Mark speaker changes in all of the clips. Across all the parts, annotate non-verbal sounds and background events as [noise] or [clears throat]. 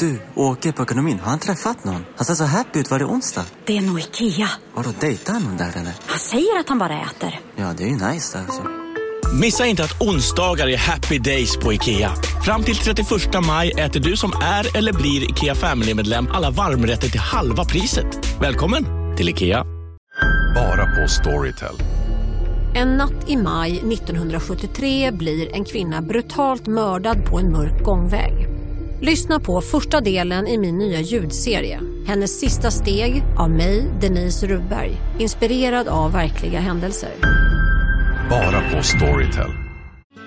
Speaker 1: Du, åker på ekonomin. Har han träffat någon? Han ser så happy ut. Var det onsdag?
Speaker 2: Det är nog Ikea.
Speaker 1: Har du dejtar han någon där eller?
Speaker 2: Han säger att han bara äter.
Speaker 1: Ja, det är ju nice alltså.
Speaker 3: Missa inte att onsdagar är happy days på IKEA. Fram till 31 maj äter du som är eller blir IKEA Family-medlem alla varmrätter till halva priset. Välkommen till IKEA.
Speaker 4: Bara på Storytel.
Speaker 5: En natt i maj 1973 blir en kvinna brutalt mördad på en mörk gångväg. Lyssna på första delen i min nya ljudserie. Hennes sista steg av mig, Denise Rubberg. Inspirerad av verkliga händelser.
Speaker 4: Bara på Storytel.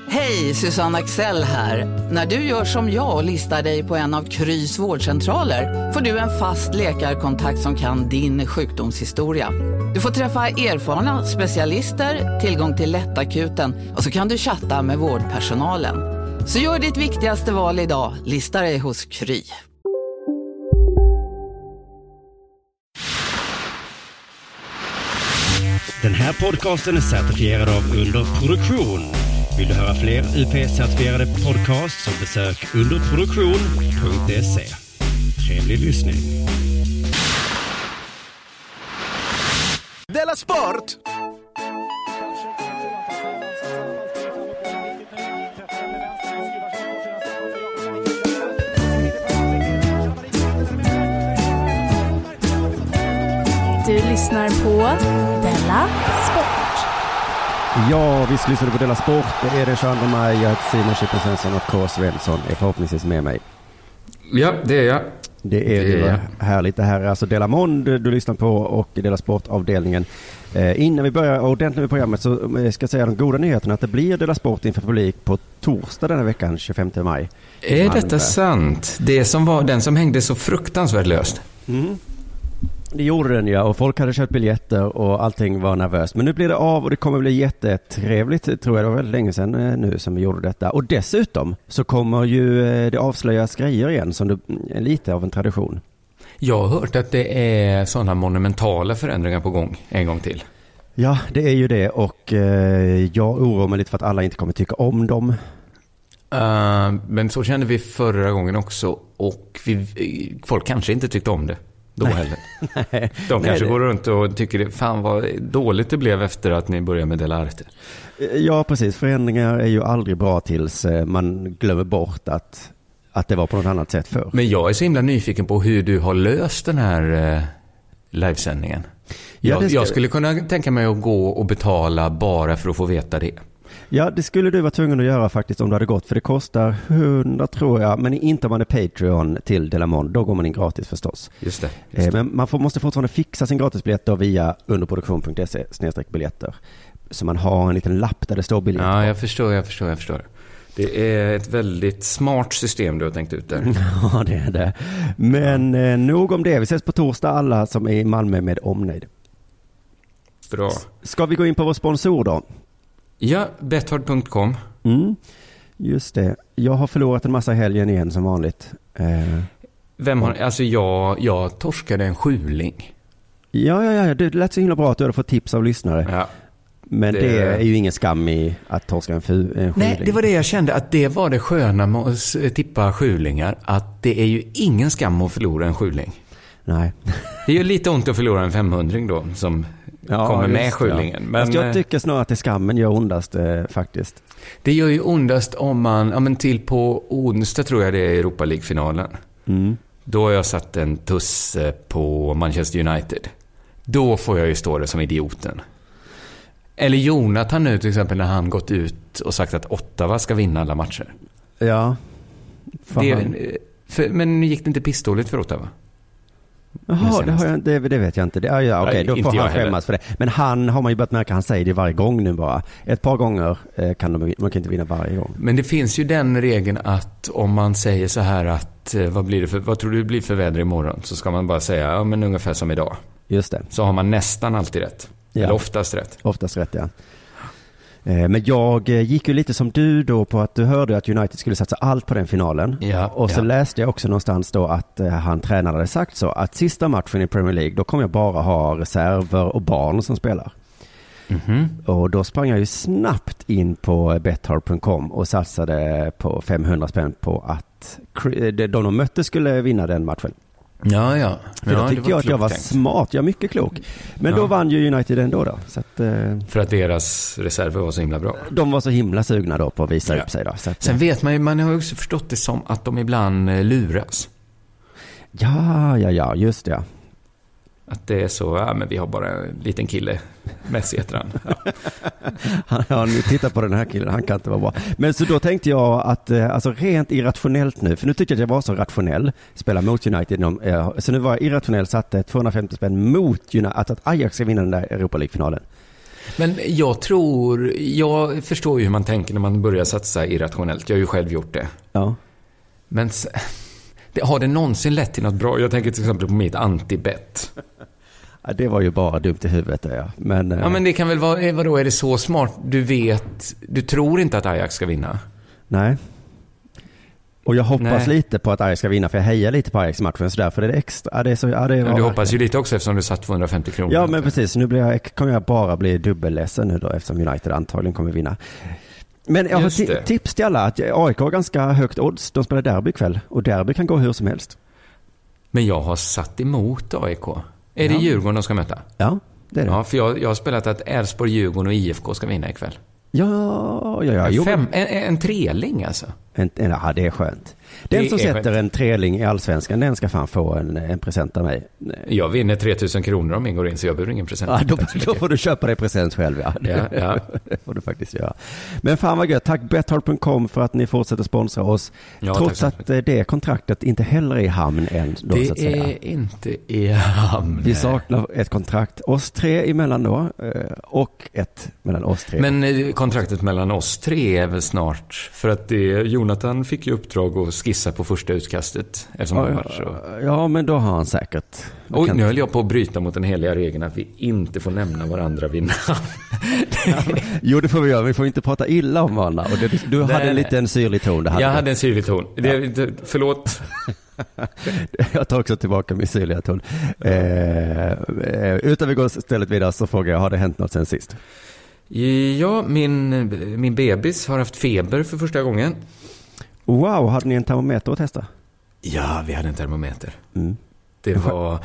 Speaker 6: Hej, Susanne Axel här. När du gör som jag och listar dig på en av Krys vårdcentraler får du en fast läkarkontakt som kan din sjukdomshistoria. Du får träffa erfarna specialister, tillgång till lättakuten och så kan du chatta med vårdpersonalen. Så gör ditt viktigaste val idag, lista dig hos Kry.
Speaker 7: Den här podcasten är certifierad av Underproduktion. Vill du höra fler UP-certifierade podcasts så besök underproduktion.se. Trevlig lyssning.
Speaker 8: Della Sport!
Speaker 9: Lyssnar på Della Sport.
Speaker 10: Ja, vi ska lyssna på Della Sport. Det är den 22 maj. Jag heter Simon Chippen Svensson och K. Svensson är förhoppningsvis med mig.
Speaker 11: Ja, det är jag.
Speaker 10: Det är
Speaker 11: Det
Speaker 10: du.
Speaker 11: är
Speaker 10: va? Härligt. Det här är alltså Della Mond du lyssnar på och Della Sport-avdelningen. Eh, innan vi börjar ordentligt med programmet så eh, ska jag säga de goda nyheterna att det blir Della Sport inför publik på torsdag denna veckan, 25 maj.
Speaker 11: Är detta sant? Det som var den som hängde så fruktansvärt löst.
Speaker 10: Mm. Det gjorde den ja, och folk hade köpt biljetter och allting var nervöst. Men nu blir det av och det kommer bli jättetrevligt, tror jag. Det var väldigt länge sedan eh, nu som vi gjorde detta. Och dessutom så kommer ju eh, det avslöjas grejer igen, som det är lite av en tradition.
Speaker 11: Jag har hört att det är sådana monumentala förändringar på gång en gång till.
Speaker 10: Ja, det är ju det och eh, jag oroar mig lite för att alla inte kommer tycka om dem.
Speaker 11: Uh, men så kände vi förra gången också och vi, folk kanske inte tyckte om det då
Speaker 10: Nej.
Speaker 11: heller. [laughs]
Speaker 10: Nej,
Speaker 11: De kanske
Speaker 10: det-
Speaker 11: går runt och tycker det, fan vad dåligt det blev efter att ni började med Delarte.
Speaker 10: Ja, precis. Förändringar är ju aldrig bra tills eh, man glömmer bort att, att det var på något annat sätt förr.
Speaker 11: Men jag är så himla nyfiken på hur du har löst den här eh, livesändningen.
Speaker 10: Ja,
Speaker 11: jag,
Speaker 10: ska-
Speaker 11: jag skulle kunna tänka mig att gå och betala bara för att få veta det.
Speaker 10: Ja, det skulle du vara tvungen att göra faktiskt om du hade gått, för det kostar 100 tror jag, men inte om man är Patreon till Delamond, då går man in gratis förstås.
Speaker 11: Just det.
Speaker 10: Eh, Men man får, måste fortfarande fixa sin gratisbiljett då via underproduktion.se biljetter. Så man har en liten lapp där det står biljett.
Speaker 11: Ja, jag förstår, jag förstår, jag förstår. Det är ett väldigt smart system du har tänkt ut där. [laughs]
Speaker 10: Ja, det är det. Men eh, nog om det. Vi ses på torsdag alla som är i Malmö med omnejd.
Speaker 11: Bra.
Speaker 10: Ska vi gå in på vår sponsor då?
Speaker 11: Ja, Betthard.com.
Speaker 10: Mm, just det. Jag har förlorat en massa helgen igen som vanligt. Eh,
Speaker 11: Vem har, alltså jag, jag torskade en sjuling.
Speaker 10: ja, ja, ja, det lät så himla bra att du hade fått tips av lyssnare.
Speaker 11: Ja.
Speaker 10: Men det...
Speaker 11: Det-
Speaker 10: är ju ingen skam i att torska en, fu, en
Speaker 11: Nej,
Speaker 10: sjuling.
Speaker 11: det var det jag kände, att det var det sköna med att tippa sjulingar. Att det är ju ingen skam att förlora en sjuling.
Speaker 10: Nej.
Speaker 11: Det gör lite ont att förlora en 500 då, som kommer med
Speaker 10: det, ja.
Speaker 11: Men
Speaker 10: Fast jag
Speaker 11: eh,
Speaker 10: tycker snarare att det skammen gör ondast eh, faktiskt.
Speaker 11: det gör ju ondast om man, ja men till på onsdag tror jag det är Europa League-finalen.
Speaker 10: Mm.
Speaker 11: Då har jag satt en tusse på Manchester United. Då får jag ju stå där som idioten. Eller Jonathan nu till exempel när han gått ut och sagt att Ottawa ska vinna alla matcher.
Speaker 10: Ja.
Speaker 11: Det, eh, för, men gick det inte pissdåligt för Ottawa?
Speaker 10: Jaha, det, har jag, det, det vet jag inte. Det, ja, ja, okej, då får han
Speaker 11: heller.
Speaker 10: skämmas för det. Men han har man ju börjat märka, han säger det varje gång nu bara. Ett par gånger eh, kan de, man kan inte vinna varje gång.
Speaker 11: Men det finns ju den regeln att om man säger så här att eh, vad, blir det för, vad tror du det blir för väder imorgon? Så ska man bara säga ja men ungefär som idag.
Speaker 10: Just det,
Speaker 11: Så har man nästan alltid rätt.
Speaker 10: Ja.
Speaker 11: Eller oftast rätt.
Speaker 10: oftast rätt ja. Eh, Men jag eh, gick ju lite som du då på att du hörde att United skulle satsa allt på den finalen.
Speaker 11: Ja,
Speaker 10: Och så
Speaker 11: ja.
Speaker 10: läste jag också någonstans då att eh, han tränaren hade sagt så att sista matchen i Premier League då kommer jag bara ha reserver och barn som spelar.
Speaker 11: Mhm.
Speaker 10: Och då sprang jag ju snabbt in på betthard.com och satsade på 500 spänn på att de de mötte skulle vinna den matchen.
Speaker 11: Ja, ja.
Speaker 10: För
Speaker 11: ja
Speaker 10: då tyckte jag att jag var
Speaker 11: tänkt.
Speaker 10: smart, jag är mycket klok. Men då
Speaker 11: Ja.
Speaker 10: vann ju United ändå då. Att, eh,
Speaker 11: För att deras reserver var så himla bra.
Speaker 10: de var så himla sugna då på att visa
Speaker 11: Ja.
Speaker 10: upp sig då. Så att,
Speaker 11: Sen vet man ju, man har ju också förstått det som att de ibland eh, luras.
Speaker 10: ja, ja, ja, just det.
Speaker 11: Att det är så, ja men vi har bara en liten kille, Messi heter han. [laughs] Ja.
Speaker 10: Han, ja, ni tittar på den här killen, han kan inte vara bra. Men så då tänkte jag att, eh, alltså rent irrationellt nu, för nu tyckte jag att jag var så rationell, spela mot United, eh, så nu var jag irrationell, satte 250 spänn mot United, att, att Ajax ska vinna den där Europa League-finalen.
Speaker 11: Men jag tror, jag förstår ju hur man tänker när man börjar satsa irrationellt. Jag har ju själv gjort det.
Speaker 10: Ja.
Speaker 11: Men det, har det någonsin lett till något bra? Jag tänker till exempel på mitt anti-bet. [laughs]
Speaker 10: Ja, det var ju bara dumt i huvudet där, ja. Men, eh,
Speaker 11: Ja men det kan väl vara, eh, vadå, är det så smart? Du vet, du tror inte att Ajax ska vinna?
Speaker 10: nej. Och jag hoppas
Speaker 11: Nej.
Speaker 10: lite på att Ajax ska vinna, för jag hejar lite på Ajax i matchen, så därför är det extra, ja, det är så, ja, det var
Speaker 11: du hoppas ju lite också eftersom du satt 250 kronor.
Speaker 10: Ja, men precis. Nu blir jag, kommer jag bara bli dubbelledsen nu då eftersom United antagligen kommer vinna. Men jag har
Speaker 11: Just
Speaker 10: ti-
Speaker 11: det.
Speaker 10: tips till alla att AIK har ganska högt odds. De spelar derby ikväll och derby kan gå hur som helst.
Speaker 11: Men jag har satt emot AIK. Är det
Speaker 10: Ja.
Speaker 11: Djurgården de ska möta?
Speaker 10: Ja, det är det.
Speaker 11: Ja, för jag, jag har spelat att Elfsborg, Djurgården och IFK ska vinna ikväll.
Speaker 10: Ja, ja, ja. Jo,
Speaker 11: Fem, en, en treling alltså.
Speaker 10: en, en, ja, det är skönt. Den
Speaker 11: Det
Speaker 10: som sätter
Speaker 11: skönt.
Speaker 10: en treling i allsvenskan, den ska fan få en, en present av mig.
Speaker 11: Jag vinner 3000 kronor om jag går in, så jag behöver ingen present.
Speaker 10: Ja, då, då får du köpa dig present själv ja.
Speaker 11: Ja, ja. [laughs]
Speaker 10: Det får du faktiskt göra. Men fan vad gött. Tack Betthard.com för att ni fortsätter sponsra oss.
Speaker 11: Ja,
Speaker 10: Trots att eh, det kontraktet inte heller är i hamn än. Då, så att
Speaker 11: Det
Speaker 10: säga.
Speaker 11: är inte i hamn.
Speaker 10: Vi saknar ett kontrakt oss tre emellan då eh, och ett mellan oss tre.
Speaker 11: Men eh, kontraktet mellan oss tre är väl snart? För att det, Jonathan fick ju uppdrag att skissa på första utkastet. Eftersom
Speaker 10: ja, ja,
Speaker 11: var så...
Speaker 10: ja, men då har han säkert.
Speaker 11: Oj,
Speaker 10: kan-
Speaker 11: nu höll jag på att bryta mot den heliga regeln att vi inte får nämna varandra vid namn. [laughs]
Speaker 10: Jo, det får vi göra. Vi får inte prata illa om varandra. Och det, du hade en liten syrlig ton. Det hade
Speaker 11: Jag
Speaker 10: du.
Speaker 11: hade en syrlig ton. Det, det, förlåt. [laughs]
Speaker 10: Jag tar också tillbaka min syrliga ton. Eh, eh, utan vi går istället vidare så frågar jag, har det hänt något sen sist?
Speaker 11: Ja, min, min bebis har haft feber för första gången.
Speaker 10: Wow, hade ni en termometer att testa?
Speaker 11: Ja, vi hade en termometer.
Speaker 10: Mm.
Speaker 11: Det var...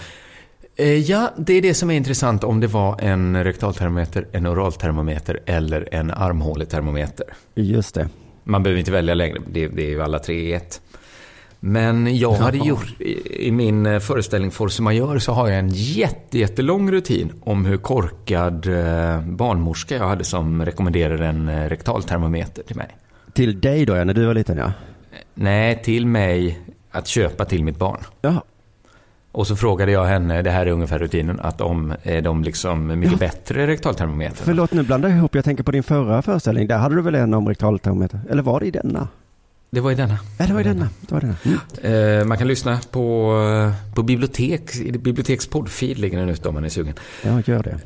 Speaker 11: Eh, Ja, det är det som är intressant om det var en rektaltermometer, en oraltermometer eller en armhåletermometer.
Speaker 10: Just det.
Speaker 11: Man behöver inte välja längre, det, det är ju alla tre i ett. Men jag hade gjort, i, min eh, föreställning Force Majeure så har jag en jätte, jättelång rutin om hur korkad eh, barnmorska jag hade som rekommenderade en eh, rektaltermometer till mig.
Speaker 10: Till dig då, när du var liten ja.
Speaker 11: Nej, till mig att köpa till mitt barn.
Speaker 10: Ja,
Speaker 11: Och så frågade jag henne, det här är ungefär rutinen, att om är de liksom mycket
Speaker 10: Ja.
Speaker 11: bättre rektaltermometrar.
Speaker 10: förlåt nu blandar jag ihop. Jag tänker på din förra föreställning. Där hade du väl en om rektaltermometer? Eller var det i denna?
Speaker 11: Det var i denna.
Speaker 10: Ja, det var i denna. Det var denna. Mm.
Speaker 11: Eh, man kan lyssna på, på bibliotek, i ligger den ute om man är sugen.
Speaker 10: Ja, gör det.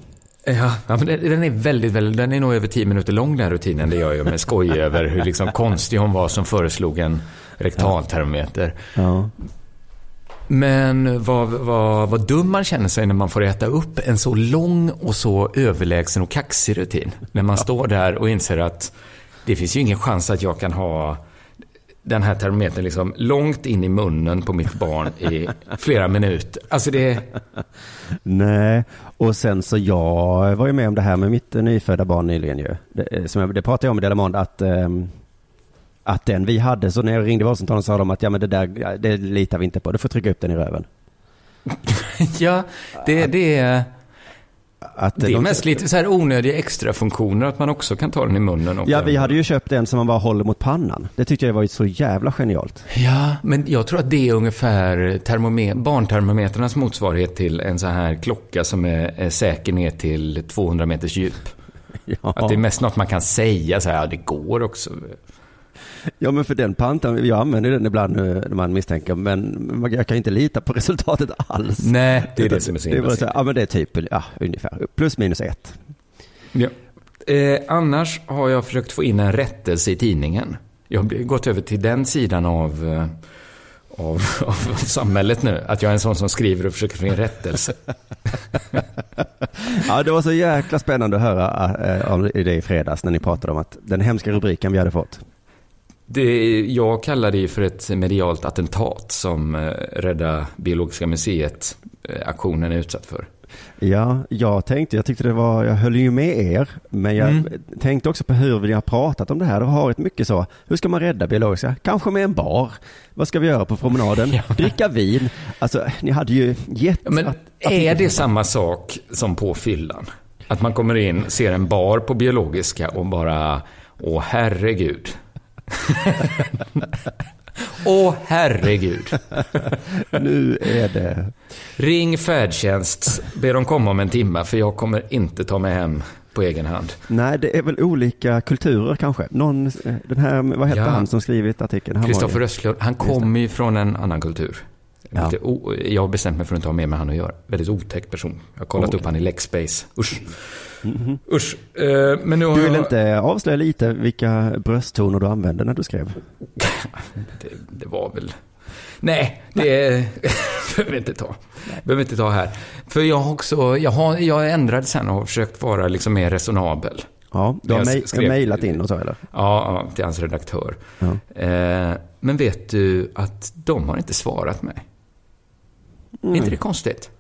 Speaker 11: Ja, ja men den, är väldigt, väldigt, den är nog över tio minuter lång den här rutinen. Det gör jag med skoj [laughs] över hur liksom konstig hon var som föreslog en rektaltermometer.
Speaker 10: Ja.
Speaker 11: Men vad, vad, vad dum man känner sig när man får äta upp en så lång och så överlägsen och kaxig rutin. När man står där och inser att det finns ju ingen chans att jag kan ha den här termometern liksom långt in i munnen på mitt barn i flera minuter. Alltså det...
Speaker 10: Nej, och sen så jag var ju med om det här med mitt nyfödda barn nyligen ju. Det, eh, som jag, det pratade jag om i Delamond att, ehm, att den vi hade, så när jag ringde vårdcentralen sa de att ja men det där, det litar vi inte på, du får trycka upp den i röven. [laughs]
Speaker 11: Ja, det, det är... Det är
Speaker 10: de-
Speaker 11: mest lite så här onödiga extra funktioner att man också kan ta den i munnen.
Speaker 10: Ja, vi hade ju köpt en som man bara håller mot pannan. Det tyckte jag var så jävla genialt.
Speaker 11: Ja, men jag tror att det är ungefär termome- barntermometrarnas motsvarighet till en så här klocka som är, är säker ner till 200 meters djup. [laughs]
Speaker 10: Ja,
Speaker 11: Att det är mest något man kan säga så här, ja det går också.
Speaker 10: Ja men för den pantan, jag använder den ibland nu när man misstänker, men jag kan inte lita på resultatet alls.
Speaker 11: Nej, det är det som är så
Speaker 10: det är
Speaker 11: himla.
Speaker 10: Ja men det är typ, ja ungefär, plus minus ett.
Speaker 11: Ja. Eh, annars har jag försökt få in en rättelse i tidningen. Jag har gått över till den sidan av, eh, av, [laughs] av samhället nu. Att jag är en sån som skriver och försöker få in rättelse. [laughs]
Speaker 10: Ja, det var så jäkla spännande att höra äh, om det i fredags när ni pratade om att den hemska rubriken vi hade fått.
Speaker 11: Det, jag kallar det för ett medialt attentat som eh, Rädda Biologiska museet-aktionen är utsatt för.
Speaker 10: Ja, jag tänkte, jag tyckte det var, jag höll ju med er, men jag
Speaker 11: Mm.
Speaker 10: tänkte också på hur vi har pratat om det här. Det har varit mycket så, hur ska man rädda biologiska? Kanske med en bar. Vad ska vi göra på promenaden? [laughs] Dricka vin. Alltså, ni hade ju gett...
Speaker 11: Ja, Men
Speaker 10: att-
Speaker 11: är det samma sak som på fyllan? Att man kommer in, ser en bar på biologiska och bara, åh herregud. [laughs] åh herregud. [laughs]
Speaker 10: Nu är det...
Speaker 11: Ring färdtjänst, be dem komma om en timme för jag kommer inte ta mig hem på egen hand.
Speaker 10: Nej, det är väl olika kulturer kanske. Någon, eh, den här, vad heter
Speaker 11: Ja.
Speaker 10: han som skrivit artikeln?
Speaker 11: Kristoffer Östlund, han kommer ju från en annan kultur.
Speaker 10: Ja.
Speaker 11: Jag har bestämt mig för att inte ha med med han att göra. Väldigt otäck person. Jag har kollat
Speaker 10: Oj.
Speaker 11: upp han i Lexbase. Usch. Usch. Eh, men nu har
Speaker 10: Du vill
Speaker 11: jag...
Speaker 10: inte avslöja lite vilka brösttoner du använde när du skrev? [laughs]
Speaker 11: Det, det var väl... Nej, det [laughs] behöver vi inte ta. behöver inte ta här. För jag har också, jag har, jag ändrade sen och har försökt vara liksom mer resonabel.
Speaker 10: Ja, du har mej-
Speaker 11: skrev-
Speaker 10: mejlat in och så eller?
Speaker 11: Ja, till hans redaktör.
Speaker 10: Ja.
Speaker 11: Eh, men vet du att de har inte svarat mig? Är inte det konstigt?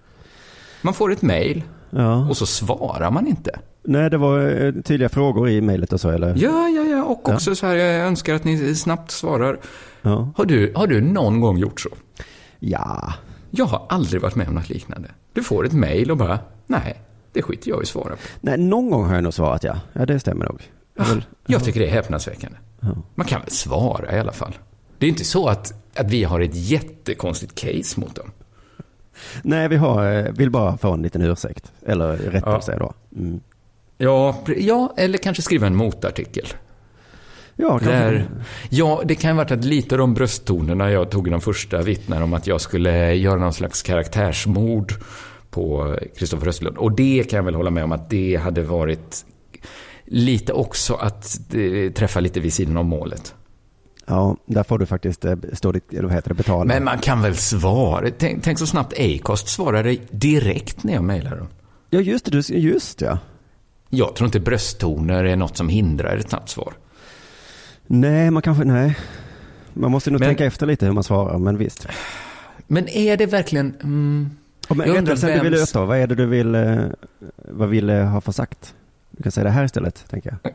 Speaker 11: Man får ett mejl
Speaker 10: Ja.
Speaker 11: och så svarar man inte.
Speaker 10: Nej, det var eh, tydliga frågor i mejlet och så eller?
Speaker 11: Ja, ja, ja. Och
Speaker 10: Ja.
Speaker 11: också så här, jag önskar att ni snabbt svarar.
Speaker 10: Ja.
Speaker 11: Har du, har du någon gång gjort så?
Speaker 10: Ja.
Speaker 11: Jag har aldrig varit med om något liknande. Du får ett mejl och bara, nej, det skiter jag i att svara på.
Speaker 10: Nej, någon gång har jag nog svarat ja. Ja, det stämmer nog. Jag vill-
Speaker 11: Jag tycker det är häpnadsväckande. Man kan väl svara i alla fall. Det är inte så att, att vi har ett jättekonstigt case mot dem.
Speaker 10: Nej, vi har, eh, vill bara få en liten ursäkt. Eller rättelse då. Mm.
Speaker 11: Ja, ja, eller kanske skriva en motartikel.
Speaker 10: Ja, kanske.
Speaker 11: Där, ja, det kan ha varit att lite av de brösttonerna jag tog i de första vittnar om att jag skulle göra någon slags karaktärsmord på Kristoffer Östlund. Och det kan jag väl hålla med om att det hade varit lite också att träffa lite vid sidan av målet.
Speaker 10: Ja, där får du faktiskt eh, stå ditt, eller vad heter det, betala.
Speaker 11: Men man kan väl svara? Tänk, tänk så snabbt Acast svarade direkt när jag mejlade dem.
Speaker 10: Ja, just det, just ja.
Speaker 11: Jag tror inte brösttoner är något som hindrar ett snabbt svar.
Speaker 10: Nej, man kanske, nej. Man måste nog
Speaker 11: Men-
Speaker 10: tänka efter lite hur man svarar, men visst.
Speaker 11: Men är det verkligen... Mm,
Speaker 10: men
Speaker 11: Jag undrar
Speaker 10: rättelsen du vill
Speaker 11: vems-
Speaker 10: vad är det du vill, eh, vad vill eh, ha för sagt? Du kan säga det här istället, tänker jag.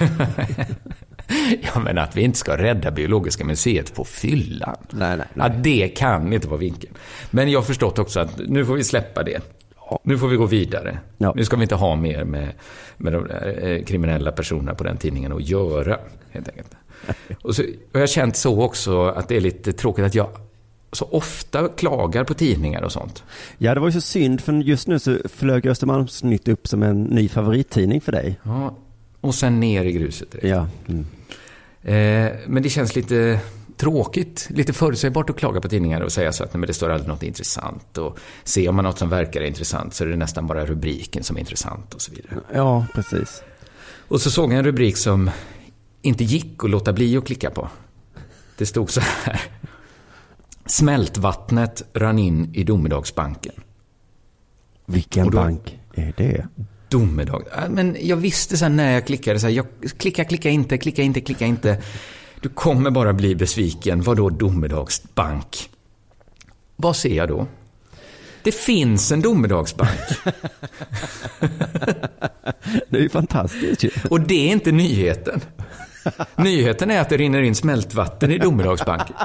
Speaker 10: [laughs]
Speaker 11: ja, men att vi inte ska rädda Biologiska museet på fyllan.
Speaker 10: Nej, nej,
Speaker 11: Ja, det kan inte vara vinkeln. Men jag har förstått också att nu får vi släppa det. Nu får vi gå vidare.
Speaker 10: Ja.
Speaker 11: Nu ska vi inte ha mer med, med de där, eh, kriminella personerna på den tidningen att göra, helt enkelt. [laughs] Och, så, och jag har känt så också att det är lite tråkigt att jag så ofta klagar på tidningar och sånt.
Speaker 10: Ja, det var ju så synd, för just nu så flög Östermalmsnytt upp som en ny favorittidning för dig.
Speaker 11: Ja, och sen ner i gruset direkt.
Speaker 10: Ja. Mm.
Speaker 11: Eh, men det känns lite tråkigt, lite förutsägbart att klaga på tidningar och säga så att nej, men det står aldrig något intressant. Och se om man något som verkar intressant så är det nästan bara rubriken som är intressant och så vidare.
Speaker 10: Ja, precis.
Speaker 11: Och så såg jag en rubrik som inte gick att låta bli att klicka på. Det stod så här. Smältvattnet rann in i Domedagsbanken.
Speaker 10: Vilken
Speaker 11: då-
Speaker 10: bank är det?
Speaker 11: Domedag. Men jag visste sen när jag klickade så här, jag klicka, klicka inte, klicka inte, klicka inte. Du kommer bara bli besviken. Vadå domedagsbank? Vad ser jag då? Det finns en domedagsbank. [laughs]
Speaker 10: Det är ju fantastiskt ju.
Speaker 11: Och det är inte nyheten. Nyheten är att det rinner in smältvatten i domedagsbanken.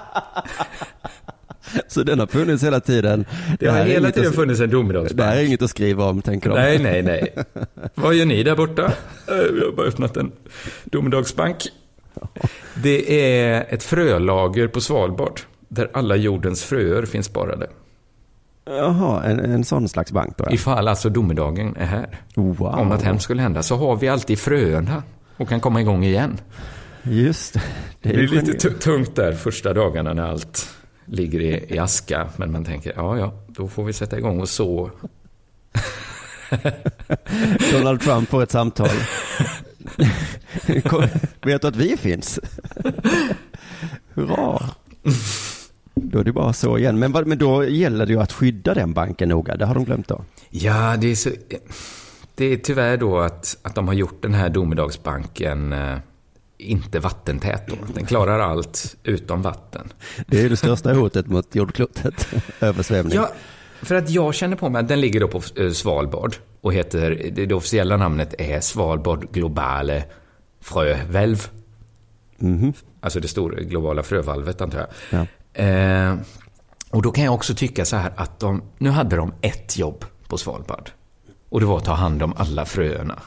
Speaker 11: [laughs]
Speaker 10: Så den har funnits hela tiden.
Speaker 11: Det har
Speaker 10: här är
Speaker 11: hela tiden
Speaker 10: att-
Speaker 11: funnits en
Speaker 10: Det här
Speaker 11: domedagsbank.
Speaker 10: är inget att skriva om, tänker de.
Speaker 11: Nej, nej, nej. [laughs] Vad gör ni där borta? Eh, Vi har bara öppnat en domedagsbank. Det är ett frölager på Svalbard. Där alla jordens fröer finns sparade.
Speaker 10: Jaha, en, en sån slags bank då? Ja.
Speaker 11: Ifall alltså domedagen är här.
Speaker 10: Wow.
Speaker 11: Om något hemskt skulle hända så har vi alltid fröerna och kan komma igång igen.
Speaker 10: Just det.
Speaker 11: Det
Speaker 10: är
Speaker 11: blir
Speaker 10: ju
Speaker 11: lite tungt där första dagarna när allt ligger i, i aska. Men man tänker, ja, ja, då får vi sätta igång och så. [laughs]
Speaker 10: Donald Trump får ett samtal. [laughs] Vet du att vi finns? Hurra. Då är det bara så igen. Men, men då gäller det ju att skydda den banken noga. Det har de glömt då.
Speaker 11: Ja, det är, så, det är tyvärr då att, att de har gjort den här domedagsbanken eh, inte vattentät då. Den klarar allt utom vatten.
Speaker 10: Det är det största hotet mot jordklotet, [laughs] översvämning.
Speaker 11: Ja, för att jag känner på mig att den ligger då på eh, Svalbard och heter, det, officiella namnet är Svalbard Globale Frövälv.
Speaker 10: Mhm.
Speaker 11: Alltså det stora globala frövalvet antar jag.
Speaker 10: Ja.
Speaker 11: Eh, och då kan jag också tycka så här att de, nu hade de ett jobb på Svalbard. Och det var att ta hand om alla fröerna.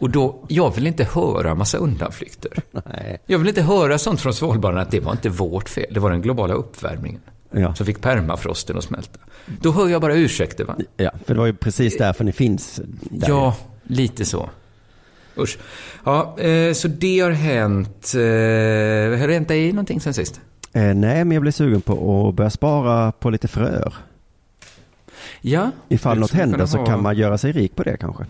Speaker 11: Och då, jag vill inte höra massa undanflykter. [laughs]
Speaker 10: Nej.
Speaker 11: Jag vill inte höra sånt från Svalbard att det var inte vårt fel, det var den globala uppvärmningen.
Speaker 10: Ja.
Speaker 11: Som fick permafrosten att smälta. Då hör jag bara ursäkter va?
Speaker 10: ja, för det var ju precis därför ni finns. Där.
Speaker 11: Ja, lite så. Usch. Ja, eh, så det har hänt. Eh, har det hänt dig någonting sen sist?
Speaker 10: Eh, nej, men jag blev sugen på att börja spara på lite fröer.
Speaker 11: Ja.
Speaker 10: Ifall något händer så
Speaker 11: ha-
Speaker 10: kan man göra sig rik på det kanske.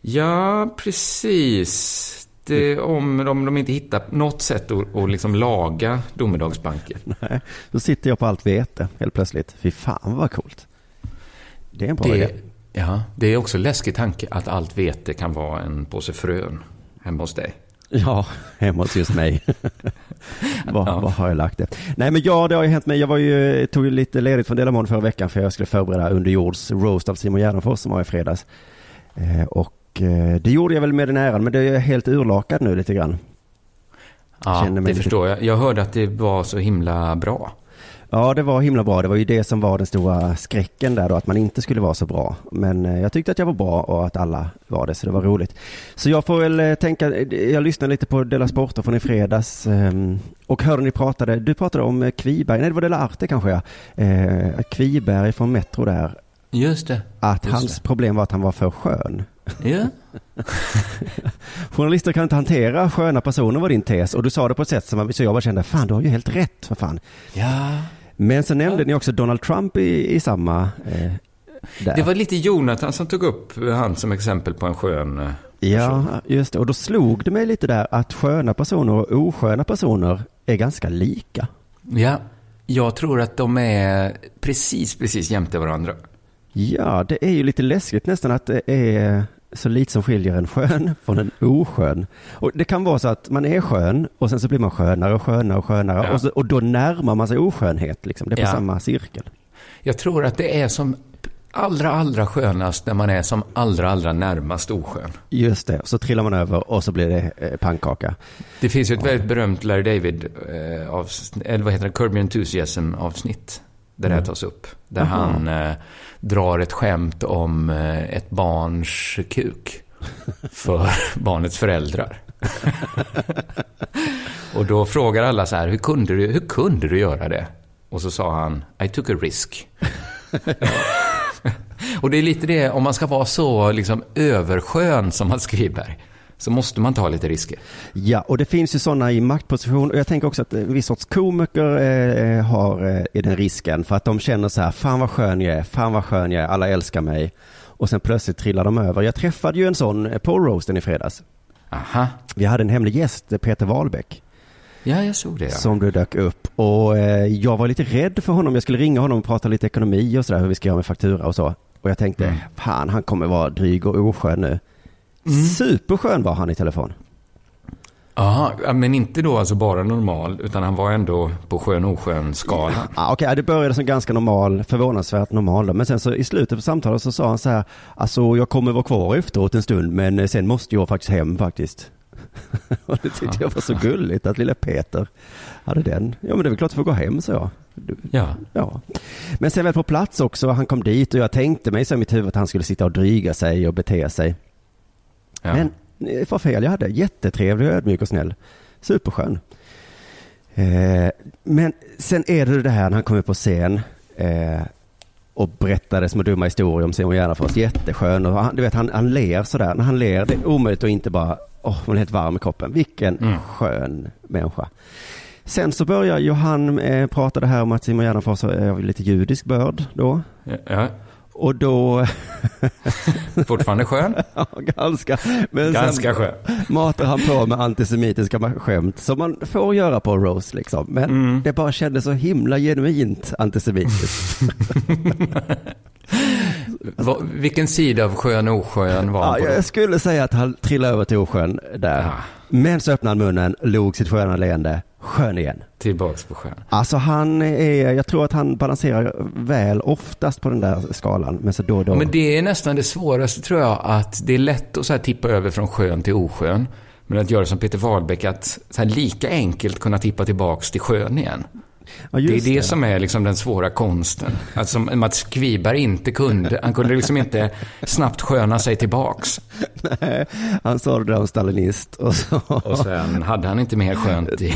Speaker 11: Ja, precis. Det, om, om de inte hittar något sätt att, att liksom laga domedagsbanker.
Speaker 10: Nej, då sitter jag på allt vete helt plötsligt. Fy fan vad coolt. Det är en bra idé.
Speaker 11: Det, ja, det är också läskig tanke att allt vete kan vara en påse frön hemma hos dig.
Speaker 10: Ja, hemma hos just mig. [laughs] Var,
Speaker 11: Ja.
Speaker 10: har jag lagt det? Nej men ja, det har ju hänt mig. Jag var ju, tog ju lite ledigt från Delamon förra veckan för jag skulle förbereda underjords roast av Simon Gärdenfors som var i fredags. Eh, och eh, det gjorde jag väl med den äran, men det är jag helt urlakad nu lite grann.
Speaker 11: Ja, det
Speaker 10: lite-
Speaker 11: förstår jag. Jag hörde att det var så himla bra.
Speaker 10: Ja, det var himla bra. Det var ju det som var den stora skräcken där då, att man inte skulle vara så bra. Men eh, jag tyckte att jag var bra och att alla var det, så det var roligt. Så jag får väl eh, tänka, jag lyssnade lite på Della Sporter från i fredags ehm, och hörde ni pratade, du pratade om Kviberg, nej det var Della Arte kanske ja. Kviberg från Metro där,
Speaker 11: Just det.
Speaker 10: att
Speaker 11: Just
Speaker 10: hans problem var att han var för skön.
Speaker 11: Ja. [laughs]
Speaker 10: Journalister kan inte hantera sköna personer var din tes och du sa det på ett sätt som så jag bara kände, fan du har ju helt rätt för fan.
Speaker 11: ja.
Speaker 10: Men så nämnde ni också Donald Trump i, i samma... Eh.
Speaker 11: Det var lite Jonathan som tog upp han som exempel på en skön... eh,
Speaker 10: Ja, just det. Och då slog det mig lite där att sköna personer och osköna personer är ganska lika.
Speaker 11: Ja, jag tror att de är precis, precis jämte varandra.
Speaker 10: Ja, det är ju lite läskigt nästan att det är så lite som skiljer en skön från en oskön. Och det kan vara så att man är skön och sen så blir man skönare och skönare och skönare
Speaker 11: Ja.
Speaker 10: och, så, och då närmar man sig oskönhet. Liksom. Det är på
Speaker 11: Ja.
Speaker 10: samma cirkel.
Speaker 11: Jag tror att det är som allra, allra skönast när man är som allra, allra närmast oskön.
Speaker 10: Just det, så trillar man över och så blir det eh, pannkaka.
Speaker 11: Det finns ju ett väldigt berömt Larry David, eh, eller vad heter det, Curb Your Enthusiasm avsnitt. Där det här tas upp. Där
Speaker 10: Jaha.
Speaker 11: han eh, drar ett skämt om eh, ett barns kuk. För [laughs] barnets föräldrar. [laughs] och då frågar alla så här, hur kunde, du, hur kunde du göra det? Och så sa han, I took a risk. [laughs] och det är lite det, om man ska vara så liksom överskön som Mats Kviberg, så måste man ta lite risker.
Speaker 10: Ja, och det finns ju sådana i maktposition och jag tänker också att en viss sorts komiker eh, har eh, i den risken för att de känner så här, fan vad skön jag är, fan vad skön jag är, alla älskar mig. Och sen plötsligt trillar de över. Jag träffade ju en sån eh, på roasten i fredags.
Speaker 11: Aha.
Speaker 10: Vi hade en hemlig gäst, eh, Peter Wahlbeck,
Speaker 11: Ja, jag såg det. Ja.
Speaker 10: som du dök upp. Och eh, jag var lite rädd för honom. Jag skulle ringa honom och prata lite ekonomi och sådär, hur vi ska göra med faktura och så. Och jag tänkte,
Speaker 11: Mm.
Speaker 10: fan han kommer vara dryg och oskön nu. Superskön var han i telefon.
Speaker 11: Ja, men inte då alltså bara normal, utan han var ändå på skön oskön skalan.
Speaker 10: Ah, Okej, det började som ganska normal, förvånansvärt normal. då. Men sen så i slutet på samtalet så sa han så här, alltså jag kommer vara kvar efteråt en stund, men eh, sen måste jag faktiskt hem faktiskt. [laughs] Och det tyckte jag var så gulligt att lilla Peter hade den. Ja men det är väl klart att får gå hem, så jag.
Speaker 11: Ja.
Speaker 10: Ja. Men sen väl på plats också, han kom dit och jag tänkte mig så i mitt huvud att han skulle sitta och dryga sig och bete sig.
Speaker 11: Ja.
Speaker 10: Men eh, vad fel jag hade. Jättetrevlig, ödmjuk och snäll. Superskön. Eh, men sen är det det här när han kommer på scen eh, och berättade små dumma historier om Simon Gärdenfors. Jätteskön och han, du vet han, han ler sådär. När han ler, det är omöjligt att inte bara, åh, man blir helt varm i kroppen. Vilken
Speaker 11: Mm.
Speaker 10: skön människa. Sen så börjar ju han eh, prata det här om att Simon Gärdenfors är av lite judisk börd då.
Speaker 11: Ja, ja.
Speaker 10: Och då, [laughs]
Speaker 11: Fortfarande skön? [laughs]
Speaker 10: ja, ganska. Men
Speaker 11: Ganska skön.
Speaker 10: matar han på med antisemitiska skämt som man får göra på Rose liksom. Men
Speaker 11: Mm.
Speaker 10: det bara kändes så himla genuint antisemitiskt. [laughs]
Speaker 11: Va, vilken sida av sjön Osjön var han
Speaker 10: Ja,
Speaker 11: på? då?
Speaker 10: jag skulle säga att han trillade över till Osjön där.
Speaker 11: Ja.
Speaker 10: Men så öppnade han munnen, log sitt sköna leende, sjön igen.
Speaker 11: Tillbaks på sjön.
Speaker 10: Alltså han är, jag tror att han balanserar väl oftast på den där skalan. Men så då då.
Speaker 11: Ja, men det är nästan det svåraste tror jag, att det är lätt att så här tippa över från sjön till osjön. Men att göra som Peter Wahlbeck, att så här lika enkelt kunna tippa tillbaks till sjön igen.
Speaker 10: Ja,
Speaker 11: Det är
Speaker 10: just
Speaker 11: det, som är liksom den svåra konsten. Att som Mats Kviberg inte kunde. Han kunde liksom inte snabbt sköna sig tillbaks.
Speaker 10: Nej, han sa det där om stalinist och så.
Speaker 11: Och sen hade han inte mer skönt i...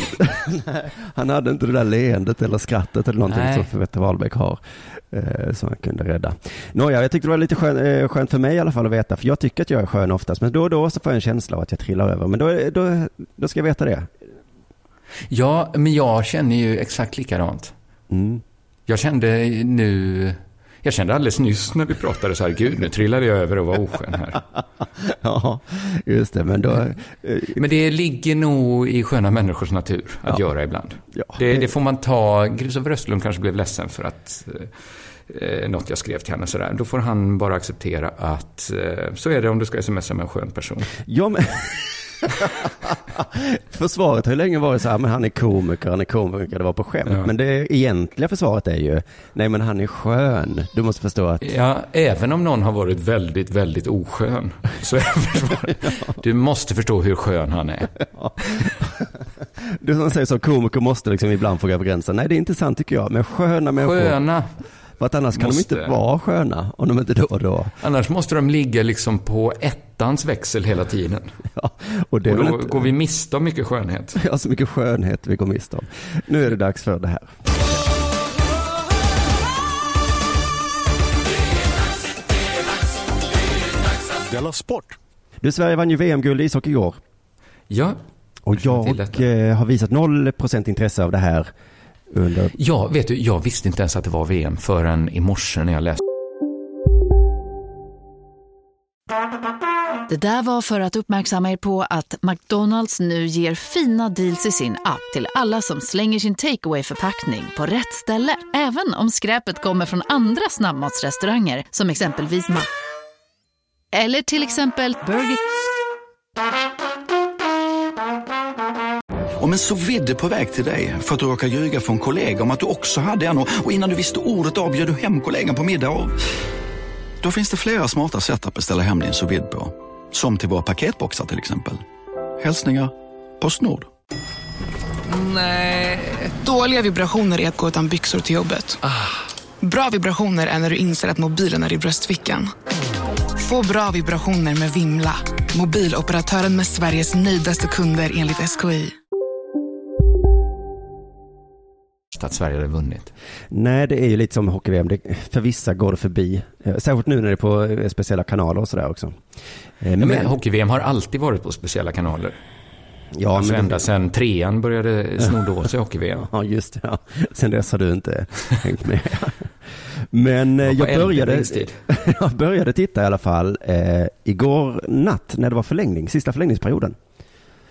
Speaker 10: Han hade inte det där leendet eller skrattet eller någonting
Speaker 11: Nej.
Speaker 10: som Peter Wahlbeck har. Eh, som han kunde rädda. Nåja, jag tyckte det var lite skön, eh, skönt för mig i alla fall att veta. För jag tycker att jag är skön oftast. Men då och då så får jag en känsla av att jag trillar över. Men då, då, då ska jag veta det.
Speaker 11: Ja, men jag känner ju exakt likadant.
Speaker 10: Mm.
Speaker 11: Jag kände nu... Jag kände alldeles nyss när vi pratade så här, gud nu trillade jag över och var oskön här. [laughs]
Speaker 10: Ja, just det. Men då... Eh,
Speaker 11: Men det ligger nog i sköna människors natur att
Speaker 10: Ja.
Speaker 11: göra ibland.
Speaker 10: Ja.
Speaker 11: Det, det får man ta. Christopher Östlund kanske blev ledsen för att eh, något jag skrev till henne sådär. Då får han bara acceptera att eh, så är det om du ska smsa med en skön person.
Speaker 10: Ja, men... [laughs] [laughs] Försvaret har ju länge varit så här, men han är komiker, han är komiker, det var på skämt.
Speaker 11: Ja.
Speaker 10: Men det egentliga försvaret är ju, nej men han är skön. Du måste förstå att,
Speaker 11: Ja, även om någon har varit väldigt, väldigt oskön. Så är [laughs] försvaret. Du måste förstå hur skön han är. [laughs]
Speaker 10: du som säger så, komiker måste liksom ibland få gå över gränsen. Nej, det är inte sant tycker jag, men sköna människor.
Speaker 11: Sköna.
Speaker 10: För att annars kan
Speaker 11: Måste.
Speaker 10: de inte vara sköna, om de inte då och då.
Speaker 11: Annars måste de ligga liksom på ettans växel hela tiden. [laughs]
Speaker 10: Ja, och det
Speaker 11: Och då
Speaker 10: inte...
Speaker 11: går vi miste om mycket skönhet. [laughs]
Speaker 10: Ja, så mycket skönhet vi går miste om. Nu är det dags för det här.
Speaker 4: Della Sport!
Speaker 10: Du, Sverige vann ju VM-guld i ishockey igår.
Speaker 11: Ja,
Speaker 10: Och jag eh, har visat noll procent intresse av det här under...
Speaker 11: Ja, vet du, jag visste inte ens att det var VM förrän i morse när jag läste.
Speaker 8: Det där var för att uppmärksamma er på att McDonalds nu ger fina deals i sin app till alla som slänger sin takeaway förpackning på rätt ställe. Även om skräpet kommer från andra snabbmatsrestauranger som exempelvis Ma... Eller till exempel Burger...
Speaker 12: Om en så vidde på väg till dig för att du råkar ljuga från kollega om att du också hade en och innan du visste ordet av du hem kollegan på middag och... Då finns det flera smarta sätt att beställa hem din sous på. Som till våra paketboxar till exempel. Hälsningar Postnord.
Speaker 13: Nej. Dåliga vibrationer är att gå utan byxor till jobbet. Bra vibrationer är när du inser att mobilen är i bröstfickan. Få bra vibrationer med Vimla. Mobiloperatören med Sveriges nöjdaste kunder enligt SKI.
Speaker 11: Att Sverige hade vunnit.
Speaker 10: Nej, det är ju lite som hockey-VM. För vissa går det förbi. Eh, Särskilt nu när det är på eh, speciella kanaler och sådär också. Eh,
Speaker 11: Ja, men hockey-VM har alltid varit på speciella kanaler.
Speaker 10: Ja,
Speaker 11: alltså
Speaker 10: men-
Speaker 11: ända sedan trean började snodda åt sig hockey-VM. [laughs]
Speaker 10: Ja, just det. Ja. Sen dess har du inte hängt med. [laughs] Men
Speaker 11: på
Speaker 10: jag började, [laughs] jag började titta i alla fall eh, igår natt när det var förlängning, sista förlängningsperioden.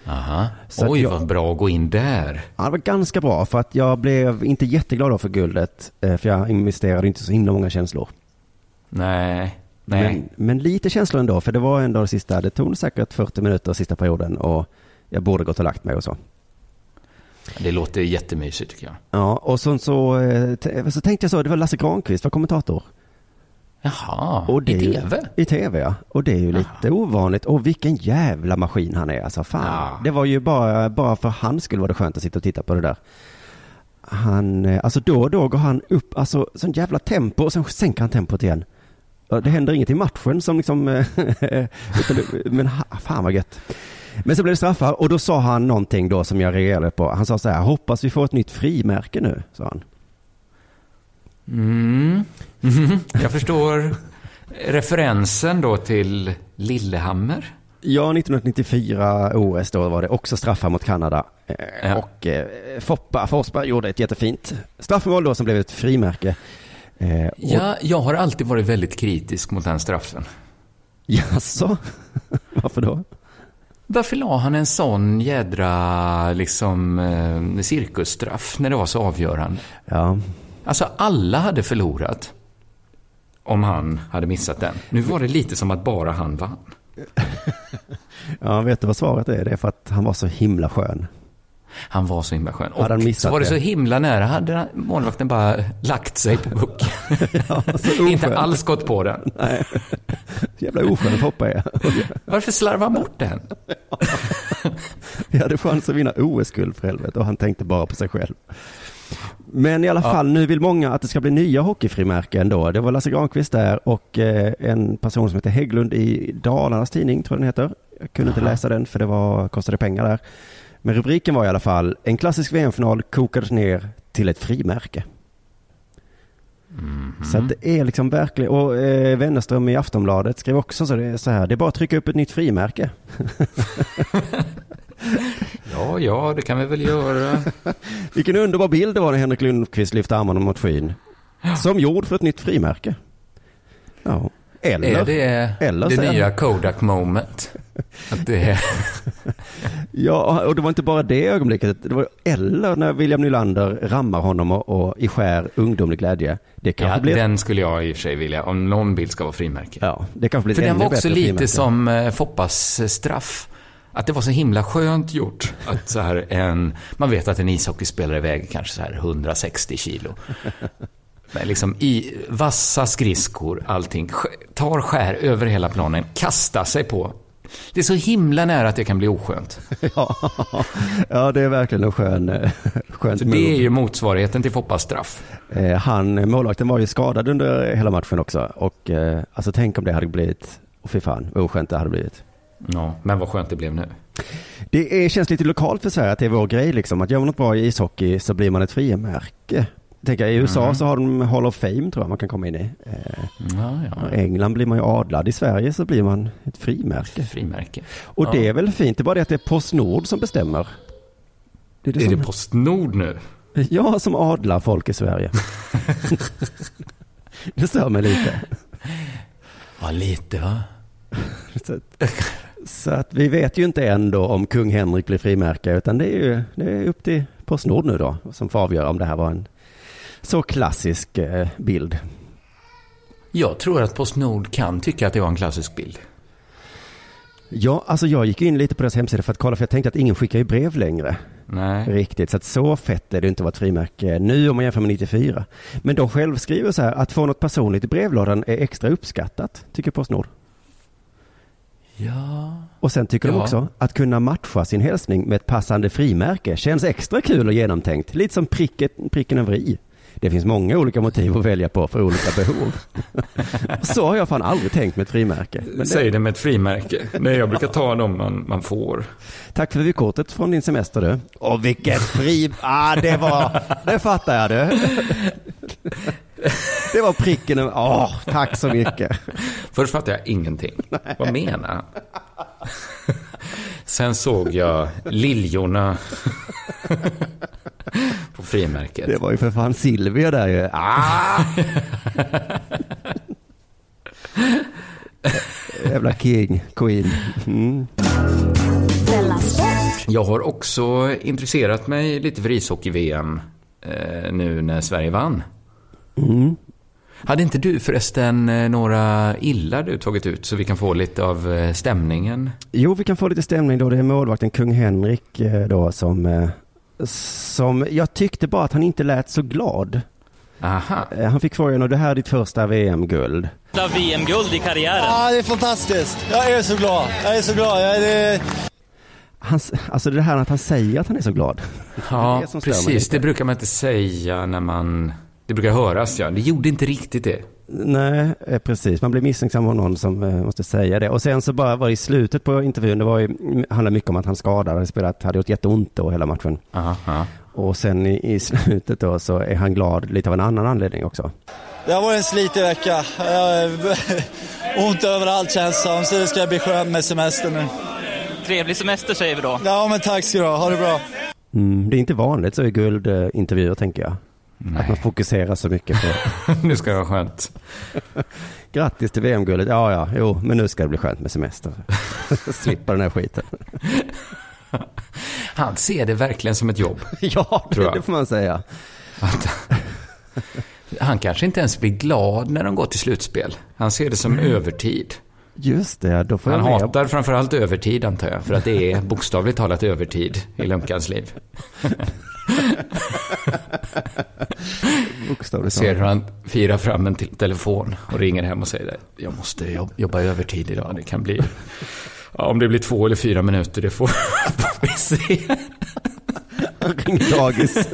Speaker 11: Aha.
Speaker 10: Så
Speaker 11: Oj,
Speaker 10: jag-
Speaker 11: vad bra att gå in där.
Speaker 10: Ja, det var ganska bra för att jag blev inte jätteglad då för guldet. Eh, för jag investerade inte så himla många känslor.
Speaker 11: Nej. Nej.
Speaker 10: Men, men lite känslor ändå, för det var ändå det sista, det tog säkert 40 minuter sista perioden och jag borde gått och lagt mig och så.
Speaker 11: Det låter jättemysigt tycker jag.
Speaker 10: Ja, och så, så, eh, så tänkte jag så, det var Lasse Granqvist var kommentator.
Speaker 11: Jaha,
Speaker 10: Och det
Speaker 11: i
Speaker 10: ju-
Speaker 11: tv?
Speaker 10: I tv ja. Och det är ju lite ovanligt. Och vilken jävla maskin han är. Alltså fan.
Speaker 11: Ja.
Speaker 10: Det var ju bara, bara för han skulle vara det skönt att sitta och titta på det där. Han, eh, alltså då och då går han upp, alltså sån jävla tempo och sen sänker han tempot igen. Det händer inget i matchen som liksom, eh, [laughs] men fan vad gött. Men så blev det straffar och då sa han någonting då som jag reagerade på. Han sa så här, hoppas vi får ett nytt frimärke nu, sa han.
Speaker 11: Mm. Mhm. [laughs] Jag förstår referensen då till Lillehammer.
Speaker 10: Ja, 1994 OS då var det också straffar mot Kanada. Eh,
Speaker 11: Ja.
Speaker 10: Och eh, Foppa Forsberg gjorde ett jättefint straffmål då som blev ett frimärke. Eh, och,
Speaker 11: Ja, jag har alltid varit väldigt kritisk mot den straffen.
Speaker 10: Jaså? [laughs] Varför då?
Speaker 11: Varför la han en sån jädra liksom eh, cirkusstraff när det var så avgörande?
Speaker 10: Ja,
Speaker 11: Alltså alla hade förlorat. om han hade missat den. Nu var det lite som att bara han vann. [laughs]
Speaker 10: Ja, vet du vad svaret är? Det är för att han var så himla skön.
Speaker 11: Han var så himla skön.
Speaker 10: Hade han
Speaker 11: Och
Speaker 10: missat
Speaker 11: så var det
Speaker 10: det?
Speaker 11: så himla nära. Hade målvakten bara lagt sig på pucken. [laughs] [laughs] Inte alls gått på den.
Speaker 10: Nej. Jävla oskön Foppa är.
Speaker 11: Varför slarvar han bort den?
Speaker 10: Vi hade chans att vinna OS-guld för helvete och han tänkte bara på sig själv. Men i alla
Speaker 11: Ja.
Speaker 10: fall, nu vill många att det ska bli nya hockeyfrimärken då. Det var Lasse Granqvist där och eh, en person som heter Hägglund i Dalarnas tidning, tror jag den heter. Jag kunde inte
Speaker 11: Aha.
Speaker 10: läsa den för det var, kostade pengar där. Men rubriken var i alla fall, en klassisk VM-final kokades ner till ett frimärke. Så att det är liksom verkligen, och eh, Wennerström i Aftonbladet skrev också så det är så här, det är bara att trycka upp ett nytt frimärke. [laughs] [laughs] [laughs]
Speaker 11: Ja, ja, det kan vi väl göra. [laughs]
Speaker 10: Vilken underbar bild det var när Henrik Lundqvist lyfte armarna mot skyn. Som gjord för ett nytt frimärke. Ja. Eller,
Speaker 11: är det
Speaker 10: eller
Speaker 11: det
Speaker 10: är-
Speaker 11: nya Kodak moment? [laughs] Att det är...
Speaker 10: Ja, och det var inte bara det ögonblicket. Det var eller när William Nylander rammar honom och, och i skär ungdomlig glädje. Det kanske
Speaker 11: Ja,
Speaker 10: blir...
Speaker 11: den skulle jag i och för sig vilja, om någon bild ska vara frimärke.
Speaker 10: Ja, det kanske blir
Speaker 11: För den var också lite
Speaker 10: frimärke.
Speaker 11: som eh, Foppas eh, straff. Att det var så himla skönt gjort. Att så här en, man vet att en ishockeyspelare väger kanske så här 160 kilo. Men liksom i vassa skridskor, allting. Tar skär över hela planen, kastar sig på. Det är så himla nära att det kan bli oskönt. [laughs]
Speaker 10: ja, ja, det är verkligen en skön, skönt
Speaker 11: Så det är ju motsvarigheten till Foppas straff.
Speaker 10: Eh, Han, målvakten var ju skadad under hela matchen också. Och eh, alltså tänk om det hade blivit, och fy fan vad oskönt det hade blivit.
Speaker 11: Ja, men vad skönt det blev nu.
Speaker 10: Det är, känns lite lokalt för Sverige att det är vår grej liksom. Att gör man något bra i ishockey så blir man ett frimärke. Tänker I USA
Speaker 11: Mm.
Speaker 10: så har de Hall of Fame tror jag man kan komma in i.
Speaker 11: Ja, ja.
Speaker 10: England blir man ju adlad. I Sverige så blir man ett frimärke.
Speaker 11: Frimärke.
Speaker 10: Och
Speaker 11: Ja.
Speaker 10: det är väl fint. Det är bara det att det är Postnord som bestämmer. Det
Speaker 11: Är
Speaker 10: som,
Speaker 11: det Postnord nu?
Speaker 10: Ja, som adlar folk i Sverige. [laughs] det stör mig lite.
Speaker 11: Ja, lite va? [laughs]
Speaker 10: Så att, vi vet ju inte än då om kung Henrik blir frimärke, utan det är ju det är upp till Postnord nu då, som får avgöra om det här var en så klassisk eh, bild.
Speaker 11: Jag tror att Postnord kan tycka att det var en klassisk bild.
Speaker 10: Ja, alltså jag gick in lite på deras hemsida för att kolla, för jag tänkte att ingen skickar ju brev längre.
Speaker 11: Nej.
Speaker 10: Riktigt, så att så fett är det inte att vara ett frimärke nu om man jämför med 94. Men de själv skriver så här, att få något personligt i brevlådan är extra uppskattat, tycker Postnord.
Speaker 11: Ja.
Speaker 10: Och sen tycker de
Speaker 11: Ja.
Speaker 10: också att kunna matcha sin hälsning med ett passande frimärke känns extra kul och genomtänkt. Lite som pricket, pricken över i. Det finns många olika motiv att välja på för olika behov. [laughs] Så har jag fan aldrig tänkt med ett frimärke. Det,
Speaker 11: Säg det med ett frimärke. Nej, jag brukar ta dem man, man får.
Speaker 10: tack för vykortet från din semester du. Och vilket fri... Ah, det var... Det fattar jag du. Det var pricken över... Åh, tack så mycket.
Speaker 11: Först fattade jag ingenting. Vad menar han? Sen såg jag liljorna på frimärket.
Speaker 10: Det var ju för fan Silvia där ju. Ah! Jävla king, queen. Mm.
Speaker 11: Jag har också intresserat mig lite för ishockey-VM eh, nu när Sverige vann.
Speaker 10: Mm.
Speaker 11: Hade inte du förresten eh, några illar du tagit ut så vi kan få lite av eh, stämningen?
Speaker 10: Jo, vi kan få lite stämning då. Det är målvakten kung Henrik eh, då som, som, jag tyckte bara att han inte lät så glad.
Speaker 11: Aha.
Speaker 10: Han fick frågan, och det här är ditt första VM-guld.
Speaker 14: VM-guld i karriären.
Speaker 15: Ja, det är fantastiskt. Jag är så glad. Jag är så glad. Jag är...
Speaker 10: Hans, alltså det här att han säger att han är så glad.
Speaker 11: Ja, [laughs]
Speaker 10: Det är
Speaker 11: precis. Det brukar man inte säga när man... Det brukar höras, ja. Det gjorde inte riktigt det.
Speaker 10: Nej, eh, precis. Man blir misstänksam av någon som eh, måste säga det. Och sen så bara var det i slutet på intervjun, det var ju, handlade mycket om att han skadade, hade spelat, hade gjort jätteont då hela matchen.
Speaker 11: Aha.
Speaker 10: Och sen i, i [laughs] slutet då så är han glad lite av en annan anledning också.
Speaker 15: Det har varit en slitig vecka. Jag [laughs] ont överallt känns det som, så det ska bli skönt med semester nu.
Speaker 14: Trevlig semester säger vi då.
Speaker 15: Ja, men tack ska du ha. Ha det bra.
Speaker 10: Mm, det är inte vanligt så i guldintervjuer tänker jag. Att man fokuserar så mycket på [laughs]
Speaker 11: nu ska det vara skönt. [laughs]
Speaker 10: grattis till VM-guldet. Ja, ja, jo, men nu ska det bli skönt med semester. [laughs] Slippa den här skiten.
Speaker 11: Han ser det verkligen som ett jobb.
Speaker 10: ja,
Speaker 11: tror
Speaker 10: det,
Speaker 11: jag.
Speaker 10: det får man säga.
Speaker 11: Han kanske inte ens blir glad när de går till slutspel. Han ser det som övertid.
Speaker 10: Just det, då får
Speaker 11: Han
Speaker 10: jag med.
Speaker 11: hatar framförallt övertid antar jag, för att det är bokstavligt talat övertid i Lemkans liv.
Speaker 10: Bokstavligt
Speaker 11: Ser hur han firar fram en till telefon och ringer hem och säger jag måste jobb- jobba övertid idag. Det kan bli, ja, om det blir två eller fyra minuter, det får, [laughs] vi se.
Speaker 10: Han ringer dagis.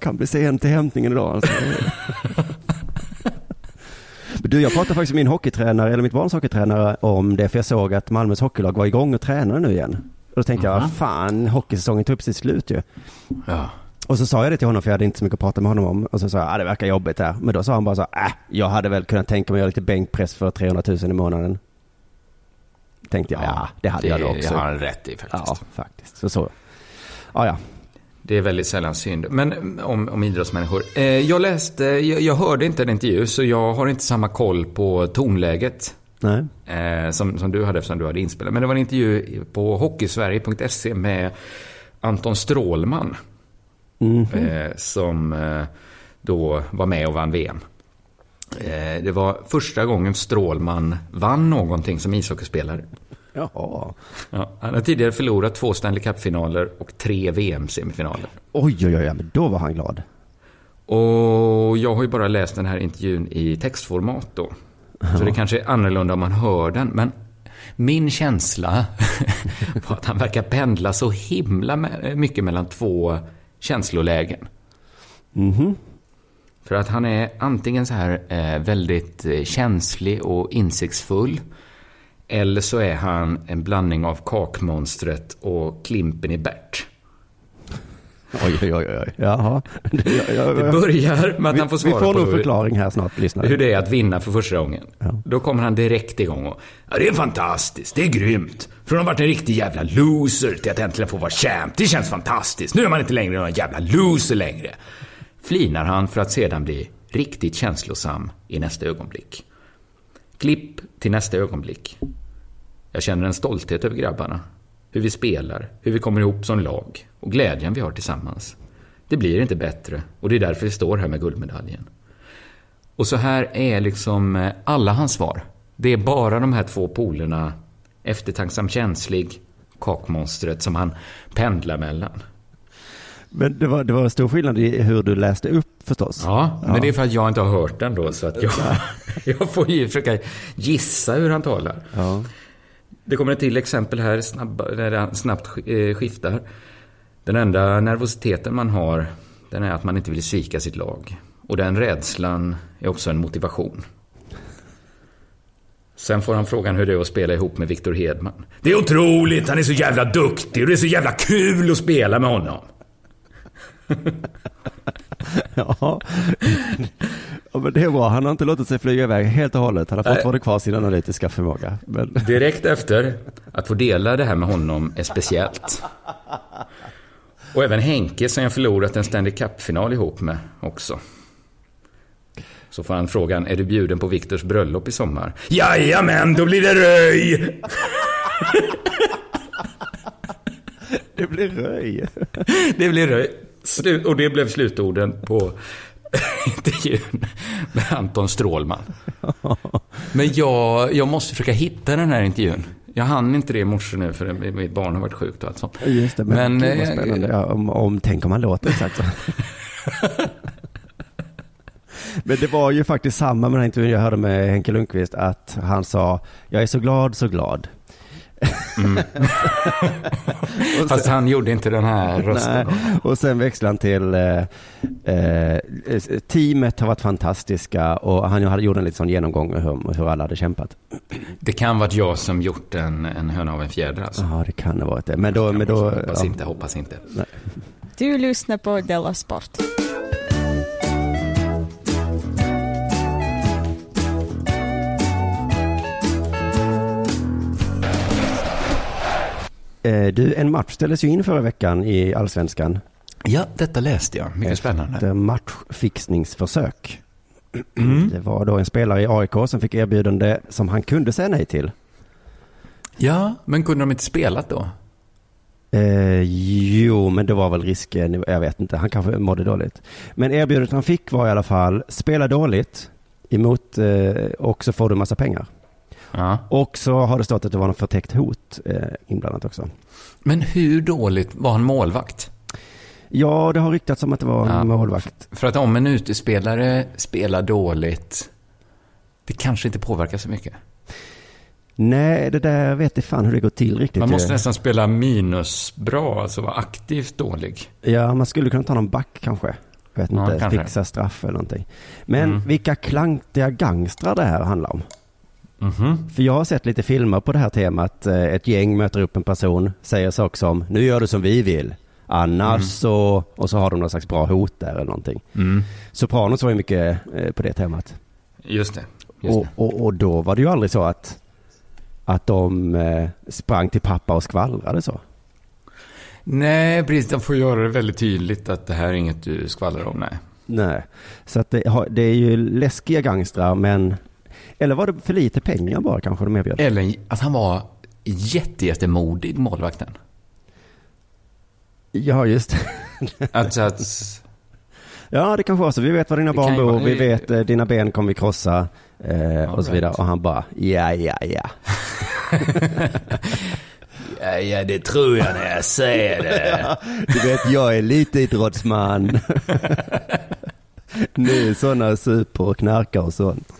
Speaker 10: kan bli sen till hämtningen idag. Alltså. Du, jag pratade faktiskt med min hockeytränare, eller mitt barns hockeytränare om det, för jag såg att Malmös hockeylag var igång och tränade nu igen. Och då tänkte jag, fan, hockeysäsongen tog sitt slut ju.
Speaker 11: Ja.
Speaker 10: Och så sa jag det till honom, för jag hade inte så mycket att prata med honom om. Och så sa jag, ah, det verkar jobbigt här. Men då sa han bara så, äh, jag hade väl kunnat tänka mig att göra lite bänkpress för 300 000 i månaden. Tänkte jag, ja, det hade jag då också.
Speaker 11: Det har han rätt i faktiskt.
Speaker 10: Ja, faktiskt. Så så. Ja, ja.
Speaker 11: Det är väldigt sällan synd. Men mm, om, om idrottsmänniskor. Eh, jag läste, jag, jag hörde inte en intervju, så jag har inte samma koll på tonläget.
Speaker 10: Nej.
Speaker 11: Eh, som, som du hade eftersom du hade inspelat. Men det var en intervju på hockeysverige.se med Anton Strålman.
Speaker 10: Mhm.
Speaker 11: Eh, som eh, då var med och vann VM. Det var första gången Strålman vann någonting som ishockeyspelare.
Speaker 10: Jaha.
Speaker 11: Ja, han har tidigare förlorat två Stanley Cup-finaler och tre VM-semifinaler.
Speaker 10: Oj, oj, oj, men då var han glad.
Speaker 11: Och jag har ju bara läst den här intervjun i textformat då. Så det kanske är annorlunda om man hör den. Men min känsla [laughs] var att han verkar pendla så himla mycket mellan två känslolägen.
Speaker 10: Mhm.
Speaker 11: För att han är antingen så här eh, väldigt eh, känslig och insiktsfull. Eller så är han en blandning av kakmonstret och Klimpen i Bert.
Speaker 10: Oj, oj, oj, oj. Jaha. [laughs] Det,
Speaker 11: börjar med att
Speaker 10: vi,
Speaker 11: han får svara
Speaker 10: Vi får
Speaker 11: på
Speaker 10: nog förklaring här snart, lyssnare.
Speaker 11: hur det är att vinna för första gången.
Speaker 10: Ja.
Speaker 11: Då kommer han direkt igång och ja, det är fantastiskt, det är grymt. Från att ha varit en riktig jävla loser till att äntligen få vara champ. Det känns fantastiskt. Nu är man inte längre någon jävla loser längre. Flinar han för att sedan bli riktigt känslosam i nästa ögonblick. Klipp till nästa ögonblick. Jag känner en stolthet över grabbarna. Hur vi spelar, hur vi kommer ihop som lag och glädjen vi har tillsammans. Det blir inte bättre och det är därför vi står här med guldmedaljen. Och så här är liksom eh, alla hans svar. Det är bara de här två polerna, eftertänksam känslig, kakmonstret, som han pendlar mellan.
Speaker 10: Men det var, det var stor skillnad i hur du läste upp förstås.
Speaker 11: Ja, men det är för att jag inte har hört den då, så att jag, [laughs] jag får ju försöka gissa hur han talar.
Speaker 10: Ja.
Speaker 11: Det kommer ett till exempel här, snabba, där snabbt eh, skiftar. Den enda nervositeten man har, den är att man inte vill svika sitt lag. Och den rädslan är också en motivation. Sen får han frågan hur det är att spela ihop med Victor Hedman. Det är otroligt, han är så jävla duktig och det är så jävla kul att spela med honom. [laughs]
Speaker 10: Ja ja, men det är bra. Han har inte låtit sig flyga iväg helt och hållet. Han har fortfarande kvar sin analytiska förmåga. Men...
Speaker 11: Direkt efter, att få dela det här med honom är speciellt. Och även Henke som jag förlorat en Stanley Cup-final ihop med också. Så får han frågan, är du bjuden på Viktors bröllop i sommar? Jajamän, då blir det röj! [laughs]
Speaker 10: Det blir röj.
Speaker 11: Det blir röj. Och det blev slutorden på [laughs] intervjun med Anton Strålman. [laughs] Men jag, jag måste försöka hitta den här intervjun. Jag hann inte det i morse nu för mitt barn har varit sjukt och allt sånt.
Speaker 10: Just det, men,
Speaker 11: Men,
Speaker 10: vad
Speaker 11: eh,
Speaker 10: spännande. Ja, om, om, tänk om han låter exakt så. [laughs] Men det var ju faktiskt samma med den här intervjun jag hörde med Henke Lundqvist, att han sa, jag är så glad, så glad.
Speaker 11: Mm.
Speaker 10: Och [laughs]
Speaker 11: Fast
Speaker 10: sen-
Speaker 11: han gjorde inte den här rösten.
Speaker 10: Nej. Och sen växlade han till eh, eh, teamet har varit fantastiska och han gjort en liten sån genomgång hur, hur alla hade kämpat.
Speaker 11: Det kan varit jag som gjort en, en höna av en fjäder alltså.
Speaker 10: Ja, det kan ha varit det. Men då, men då
Speaker 11: Hoppas
Speaker 10: ja.
Speaker 11: inte, hoppas inte.
Speaker 10: Nej.
Speaker 9: Du lyssnar på Della Sport.
Speaker 10: Du, en match ställdes ju in förra veckan i Allsvenskan.
Speaker 11: Ja, detta läste jag. Mycket spännande.
Speaker 10: Ett matchfixningsförsök.
Speaker 11: Mm.
Speaker 10: Det var då en spelare i AIK som fick erbjudande som han kunde säga nej till.
Speaker 11: Ja, men kunde de inte spelat då?
Speaker 10: Eh, jo, men det var väl risken, jag vet inte, han kanske mådde dåligt. Men erbjudandet han fick var i alla fall, spela dåligt emot, eh, och så får du massa pengar.
Speaker 11: Ja.
Speaker 10: Och så har det stått att det var något förtäckt hot eh, inblandat också.
Speaker 11: Men hur dåligt var han målvakt?
Speaker 10: Ja, det har ryktats om att det var en
Speaker 11: Ja.
Speaker 10: målvakt.
Speaker 11: För att om en utespelare spelar dåligt, det kanske inte påverkar så mycket.
Speaker 10: Nej, det där vet jag fan hur det går till riktigt.
Speaker 11: Man måste
Speaker 10: ju.
Speaker 11: nästan spela minusbra, alltså vara aktivt dålig.
Speaker 10: Ja, man skulle kunna ta någon back kanske. Jag vet
Speaker 11: Ja,
Speaker 10: inte,
Speaker 11: kanske.
Speaker 10: fixa straff eller någonting. Men
Speaker 11: Mm.
Speaker 10: vilka klantiga gangstrar det här handlar om.
Speaker 11: Mhm.
Speaker 10: För jag har sett lite filmer på det här temat. Eh, Ett gäng möter upp en person, säger saker som nu gör du som vi vill. Annars
Speaker 11: Mm.
Speaker 10: så, och så har de någon slags bra hot där eller någonting.
Speaker 11: Mm.
Speaker 10: Sopranos var ju mycket eh, på det temat.
Speaker 11: Just det. Just
Speaker 10: Och, och, och då var det ju aldrig så att, att de eh, sprang till pappa och skvallrade så.
Speaker 11: Nej, precis. De får göra det väldigt tydligt att det här är inget du skvallrar om. Nej.
Speaker 10: Nej, så att det, det är ju läskiga gangstrar men eller var det för lite pengar bara kanske de erbjöd?
Speaker 11: Eller att han var jätte, jättemodig, målvakten.
Speaker 10: Ja, just
Speaker 11: Alltså att...
Speaker 10: Ja, det kanske var så. Vi vet var dina
Speaker 11: Det
Speaker 10: barn bor, vi vet eh, dina ben kommer vi krossa eh, och så
Speaker 11: right.
Speaker 10: vidare. Och han bara, ja, ja, ja. [laughs]
Speaker 11: Ja, ja, det tror jag när jag säger det. [laughs]
Speaker 10: Du vet, jag är lite idrottsman. [laughs] Ni är sådana super och knarkar och sånt.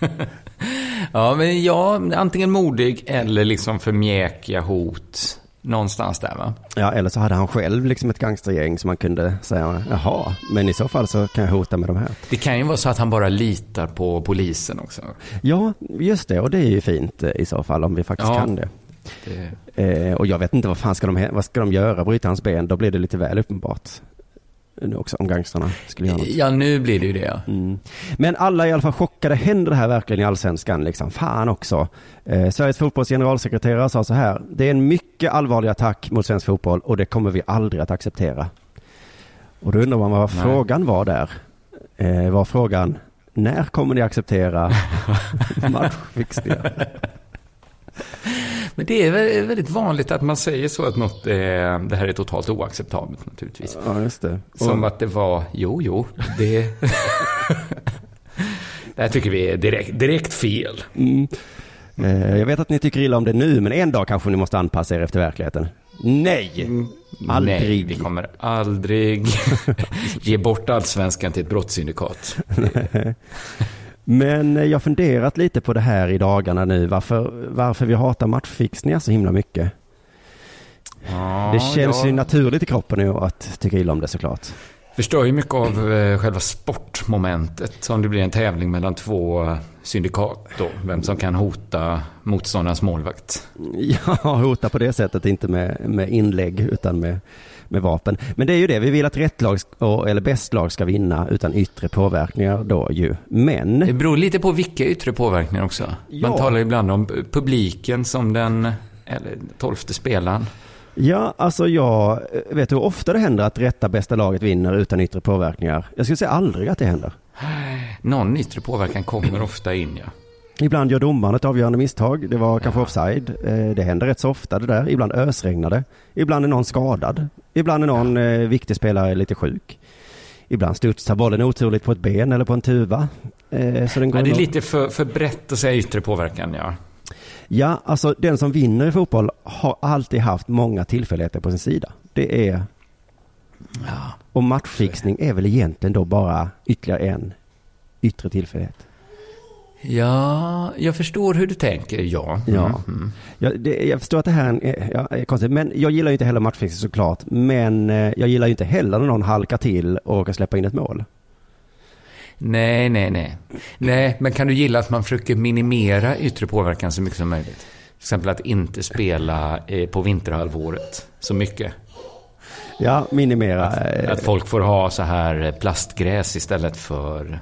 Speaker 10: [laughs]
Speaker 11: Ja, men ja, antingen modig eller liksom för mjäkiga hot. Någonstans där, va?
Speaker 10: Ja, eller så hade han själv liksom ett gangstergäng som man kunde säga, jaha, men i så fall så kan jag hota med de här.
Speaker 11: Det kan ju vara så att han bara litar på polisen också.
Speaker 10: Ja, just det, och det är ju fint eh, i så fall om vi faktiskt
Speaker 11: Ja.
Speaker 10: kan det.
Speaker 11: Det...
Speaker 10: Eh, och jag vet inte vad fan ska de, vad ska de göra, bryta hans ben? Då blir det lite väl uppenbart. Också om gangsterna skulle göra något.
Speaker 11: Ja, nu blir det ju det. ja.
Speaker 10: Mm. Men alla är i alla fall chockade. Händer det här verkligen i allsvenskan? Liksom? Fan också. Eh, Sveriges fotbolls generalsekreterare sa så här. Det är en mycket allvarlig attack mot svensk fotboll och det kommer vi aldrig att acceptera. Och då undrar man vad
Speaker 11: Nej.
Speaker 10: frågan var där. Eh, var frågan, när kommer ni acceptera [laughs] matchfixningar?
Speaker 11: Men det är väl väldigt vanligt att man säger så att något är, det här är totalt oacceptabelt naturligtvis.
Speaker 10: Ja, just det.
Speaker 11: Som
Speaker 10: Och-
Speaker 11: att det var, jo, jo, det... [laughs] det här tycker vi är direkt, direkt fel.
Speaker 10: Mm. Eh, jag vet att ni tycker illa om det nu, men en dag kanske ni måste anpassa er efter verkligheten. Nej! Aldrig.
Speaker 11: Nej, vi kommer aldrig [laughs] ge bort allsvenskan till ett brottssyndikat. [laughs]
Speaker 10: Men eh, jag har funderat lite på det här i dagarna nu, varför, varför vi hatar matchfixningar så himla mycket.
Speaker 11: Ja,
Speaker 10: det känns
Speaker 11: ja.
Speaker 10: ju naturligt i kroppen nu att tycka illa om det såklart.
Speaker 11: Förstör ju mycket av eh, själva sportmomentet. Om det blir en tävling mellan två syndikat då. Vem som kan hota motståndarens målvakt. [laughs]
Speaker 10: Ja, hota på det sättet, inte med, med inlägg utan med, med vapen. Men det är ju det, vi vill att rätt lag, eller bäst lag ska vinna utan yttre påverkningar då ju. Men...
Speaker 11: Det beror lite på vilka yttre påverkningar också.
Speaker 10: Ja.
Speaker 11: Man talar ibland om publiken som den eller, tolfte spelaren.
Speaker 10: Ja, alltså jag eh, vet hur ofta det händer att rätta bästa laget vinner utan yttre påverkningar. Jag skulle säga aldrig att det händer.
Speaker 11: Någon yttre påverkan kommer ofta in, ja.
Speaker 10: Ibland gör domaren ett avgörande misstag. Det var kanske offside. Eh, Det händer rätt så ofta det där. Ibland ösregnar det. Ibland är någon skadad. Ibland är någon eh, viktig spelare lite sjuk. Ibland studsar bollen oturligt på ett ben eller på en tuva. Eh, Så den går
Speaker 11: ja det är lite för, för brett att säga yttre påverkan, ja.
Speaker 10: Ja, alltså den som vinner i fotboll har alltid haft många tillfälligheter på sin sida. Det är... Och matchfixning är väl egentligen då bara ytterligare en yttre tillfällighet.
Speaker 11: Ja, jag förstår hur du tänker, ja.
Speaker 10: Ja.
Speaker 11: Mm, mm.
Speaker 10: Jag, det, jag förstår att det här är, ja, är konstigt, men jag gillar ju inte heller matchfixning såklart. Men eh, jag gillar ju inte heller när någon halkar till och kan släppa in ett mål.
Speaker 11: Nej, nej, nej. Nej, men kan du gilla att man försöker minimera yttre påverkan så mycket som möjligt? Till exempel att inte spela eh, på vinterhalvåret så mycket.
Speaker 10: Ja, minimera. eh,
Speaker 11: Att folk får ha så här eh, plastgräs istället för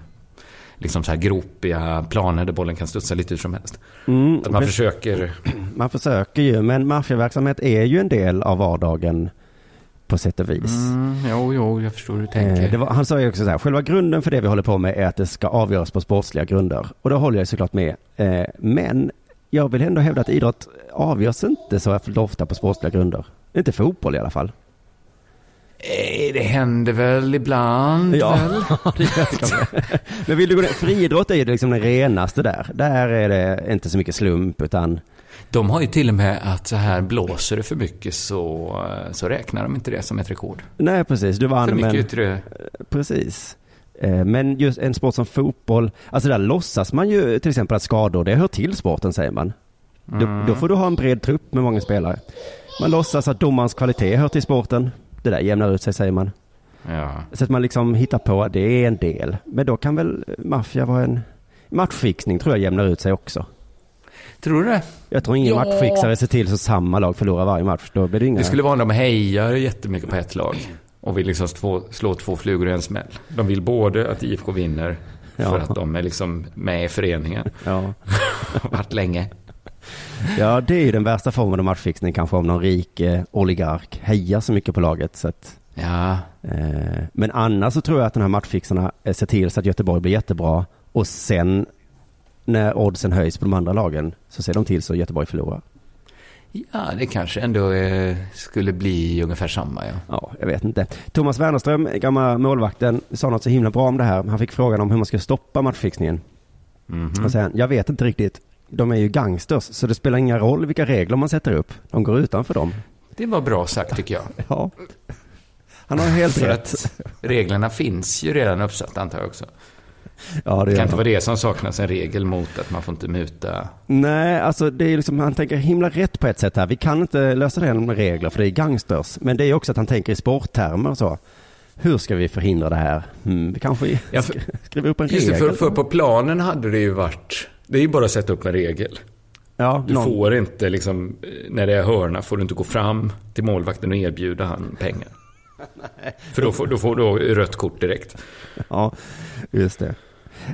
Speaker 11: liksom så här gropiga planer där bollen kan studsa lite hur som helst.
Speaker 10: Mm,
Speaker 11: att man
Speaker 10: men-
Speaker 11: försöker... [clears throat]
Speaker 10: Man försöker ju, men maffiaverksamhet är ju en del av vardagen på sätt och vis.
Speaker 11: Mm, jo, jo, jag förstår hur du tänker.
Speaker 10: Eh, Det var, han sa ju också så här, själva grunden för det vi håller på med är att det ska avgöras på sportsliga grunder. Och då håller jag såklart med. Eh, Men jag vill ändå hävda att idrott avgörs inte så ofta på sportsliga grunder. Inte fotboll i alla fall.
Speaker 11: Eh, Det händer väl ibland
Speaker 10: Ja,
Speaker 11: väl? [laughs]
Speaker 10: det gör det kanske. Men vill du gå ner, friidrott är ju liksom den renaste där. Där är det inte så mycket slump utan
Speaker 11: De har ju till och med att så här blåser det för mycket så, så räknar de inte det som ett rekord.
Speaker 10: Nej, precis. Du vann
Speaker 11: För mycket
Speaker 10: men...
Speaker 11: yttre...
Speaker 10: Precis. Eh, Men just en sport som fotboll, alltså där låtsas man ju till exempel att skador, det hör till sporten säger man.
Speaker 11: Mm.
Speaker 10: Då, då får du ha en bred trupp med många spelare. Man låtsas att domarens kvalitet hör till sporten. Det där jämnar ut sig säger man.
Speaker 11: Ja.
Speaker 10: Så att man liksom hittar på att det är en del. Men då kan väl maffia vara en matchfixning tror jag jämnar ut sig också.
Speaker 11: Tror du det?
Speaker 10: Jag tror ingen
Speaker 11: Ja.
Speaker 10: matchfixare ser till så samma lag förlorar varje match. Då blir det inga...
Speaker 11: Det skulle vara om de hejar jättemycket på ett lag och vill liksom två, slå två flugor i en smäll. De vill både att IFK vinner för
Speaker 10: Ja.
Speaker 11: att de är liksom med i föreningen.
Speaker 10: Ja. [laughs]
Speaker 11: Varit länge.
Speaker 10: Ja, det är ju den värsta formen av matchfixning kanske om någon rik eh, oligark hejar så mycket på laget. Så att,
Speaker 11: Ja.
Speaker 10: eh, men annars så tror jag att de här matchfixarna eh, ser till så att Göteborg blir jättebra och sen när oddsen höjs på de andra lagen så ser de till så att Göteborg förlorar.
Speaker 11: Ja, det kanske ändå eh, skulle bli ungefär samma. Ja.
Speaker 10: Ja, jag vet inte. Thomas Wernerström, gamla målvakten, sa något så himla bra om det här. Han fick frågan om hur man ska stoppa matchfixningen.
Speaker 11: Mhm.
Speaker 10: Och säger han, jag vet inte riktigt. De är ju gangsters, så det spelar ingen roll vilka regler man sätter upp. De går utanför dem.
Speaker 11: Det var bra sagt tycker jag.
Speaker 10: Ja. Han har helt rätt.
Speaker 11: reglerna finns ju redan uppsatta antar jag också.
Speaker 10: Ja, det
Speaker 11: Det kan inte vara det som saknas, en regel mot att man får inte muta.
Speaker 10: Nej, alltså det är liksom, han tänker himla rätt på ett sätt här. Vi kan inte lösa det med regler för det är gangsters. Men det är också att han tänker i sporttermer och så. Hur ska vi förhindra det här? Hmm, vi kanske
Speaker 11: Ja, för-
Speaker 10: sk- skriver upp en
Speaker 11: Just det,
Speaker 10: regel.
Speaker 11: för, för på planen hade det ju varit, det är ju bara att sätta upp en regel.
Speaker 10: ja,
Speaker 11: Du
Speaker 10: någon-
Speaker 11: får inte liksom, eh, när det är hörna får du inte gå fram till målvakten och erbjuda han pengar. [laughs] För då får, då får du rött kort direkt.
Speaker 10: Ja, just det.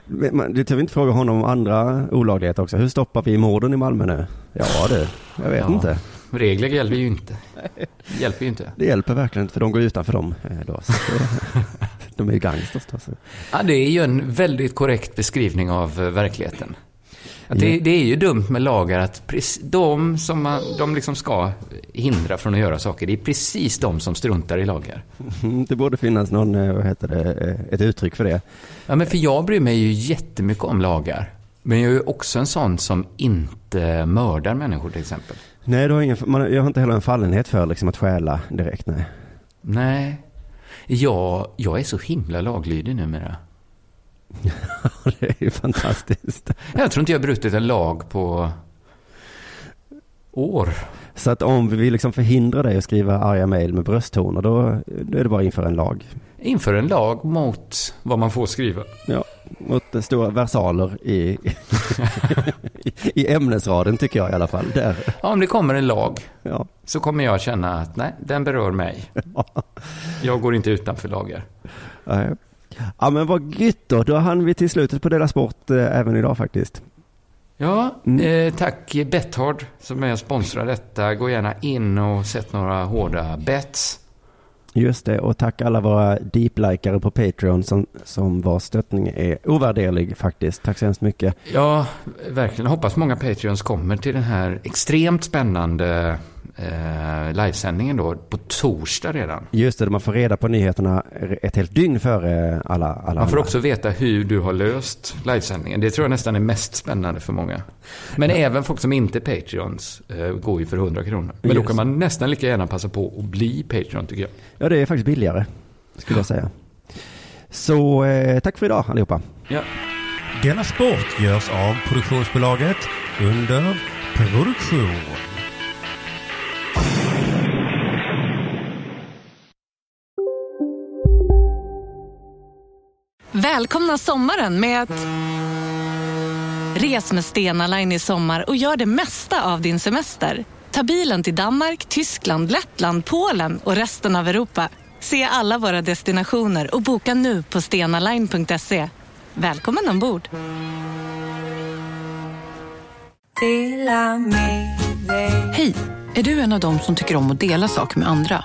Speaker 10: Men Du behöver inte fråga honom om andra olagligheter också. Hur stoppar vi morden i Malmö nu? Ja du, jag vet
Speaker 11: Ja.
Speaker 10: inte.
Speaker 11: Regler hjälper ju inte. [laughs] Hjälper ju inte.
Speaker 10: Det hjälper verkligen inte för de går utanför dem eh, då. Det, [laughs] de är ju gangsters då. Så.
Speaker 11: Ja, det är ju en väldigt korrekt beskrivning av eh, verkligheten. Att det,
Speaker 10: Ja.
Speaker 11: det är ju dumt med lagar att precis, de som man, de liksom ska hindra från att göra saker, det är precis de som struntar i lagar.
Speaker 10: Mm, Det borde finnas någon, eh, vad heter det, eh, ett uttryck för det.
Speaker 11: Ja, men för jag bryr mig ju jättemycket om lagar. Men jag är ju också en sån som inte mördar människor till exempel.
Speaker 10: Nej, du har ingen, man, jag har inte heller en fallenhet för liksom, att stjäla direkt. Nej.
Speaker 11: Nej. Jag, jag är så himla laglydig numera. [laughs]
Speaker 10: det är ju fantastiskt.
Speaker 11: Jag tror inte jag har brutit en lag på år.
Speaker 10: Så att om vi liksom förhindra dig att skriva arga mejl med brösttoner, då, då är det bara inför en lag.
Speaker 11: Inför en lag mot vad man får skriva.
Speaker 10: Ja, mot stora versaler i, i, i ämnesraden tycker jag i alla fall. Där.
Speaker 11: Ja, om det kommer en lag
Speaker 10: Ja.
Speaker 11: så kommer jag känna att nej, den berör mig. [laughs] Jag går inte utanför lagar.
Speaker 10: Nej. Ja men vad gött då, då hann vi till slutet på Dela Sport eh, även idag faktiskt.
Speaker 11: Ja, eh, tack Betthard som är sponsrar detta. Gå gärna in och sätt några hårda bets.
Speaker 10: Just det, och tack alla våra deep-likare på Patreon som, som var stöttning är ovärderlig faktiskt. Tack så hemskt mycket.
Speaker 11: Ja, verkligen. Hoppas många Patreons kommer till den här extremt spännande eh, livesändningen då på torsdag redan.
Speaker 10: Just det, man får reda på nyheterna ett helt dygn före alla, alla
Speaker 11: Man får
Speaker 10: andra.
Speaker 11: också veta hur du har löst livesändningen. Det tror jag nästan är mest spännande för många. Men även folk som inte är Patreons eh, går ju för 100 kronor. Men då
Speaker 10: Just.
Speaker 11: kan man nästan lika gärna passa på att bli Patreon tycker jag.
Speaker 10: Ja, det är faktiskt billigare, skulle jag säga. Så eh, tack för idag allihopa.
Speaker 11: Ja.
Speaker 4: Denna sport görs av produktionsbolaget under produktion.
Speaker 16: Välkomna sommaren med att... Res med Stena Line i sommar och gör det mesta av din semester. Ta bilen till Danmark, Tyskland, Lettland, Polen och resten av Europa. Se alla våra destinationer och boka nu på stenaline.se. Välkommen ombord!
Speaker 17: Hej! Är du en av dem som tycker om att dela saker med andra?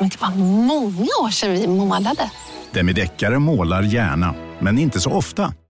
Speaker 18: Men det var många år sedan vi målade.
Speaker 19: Demideckare målar gärna, men inte så ofta.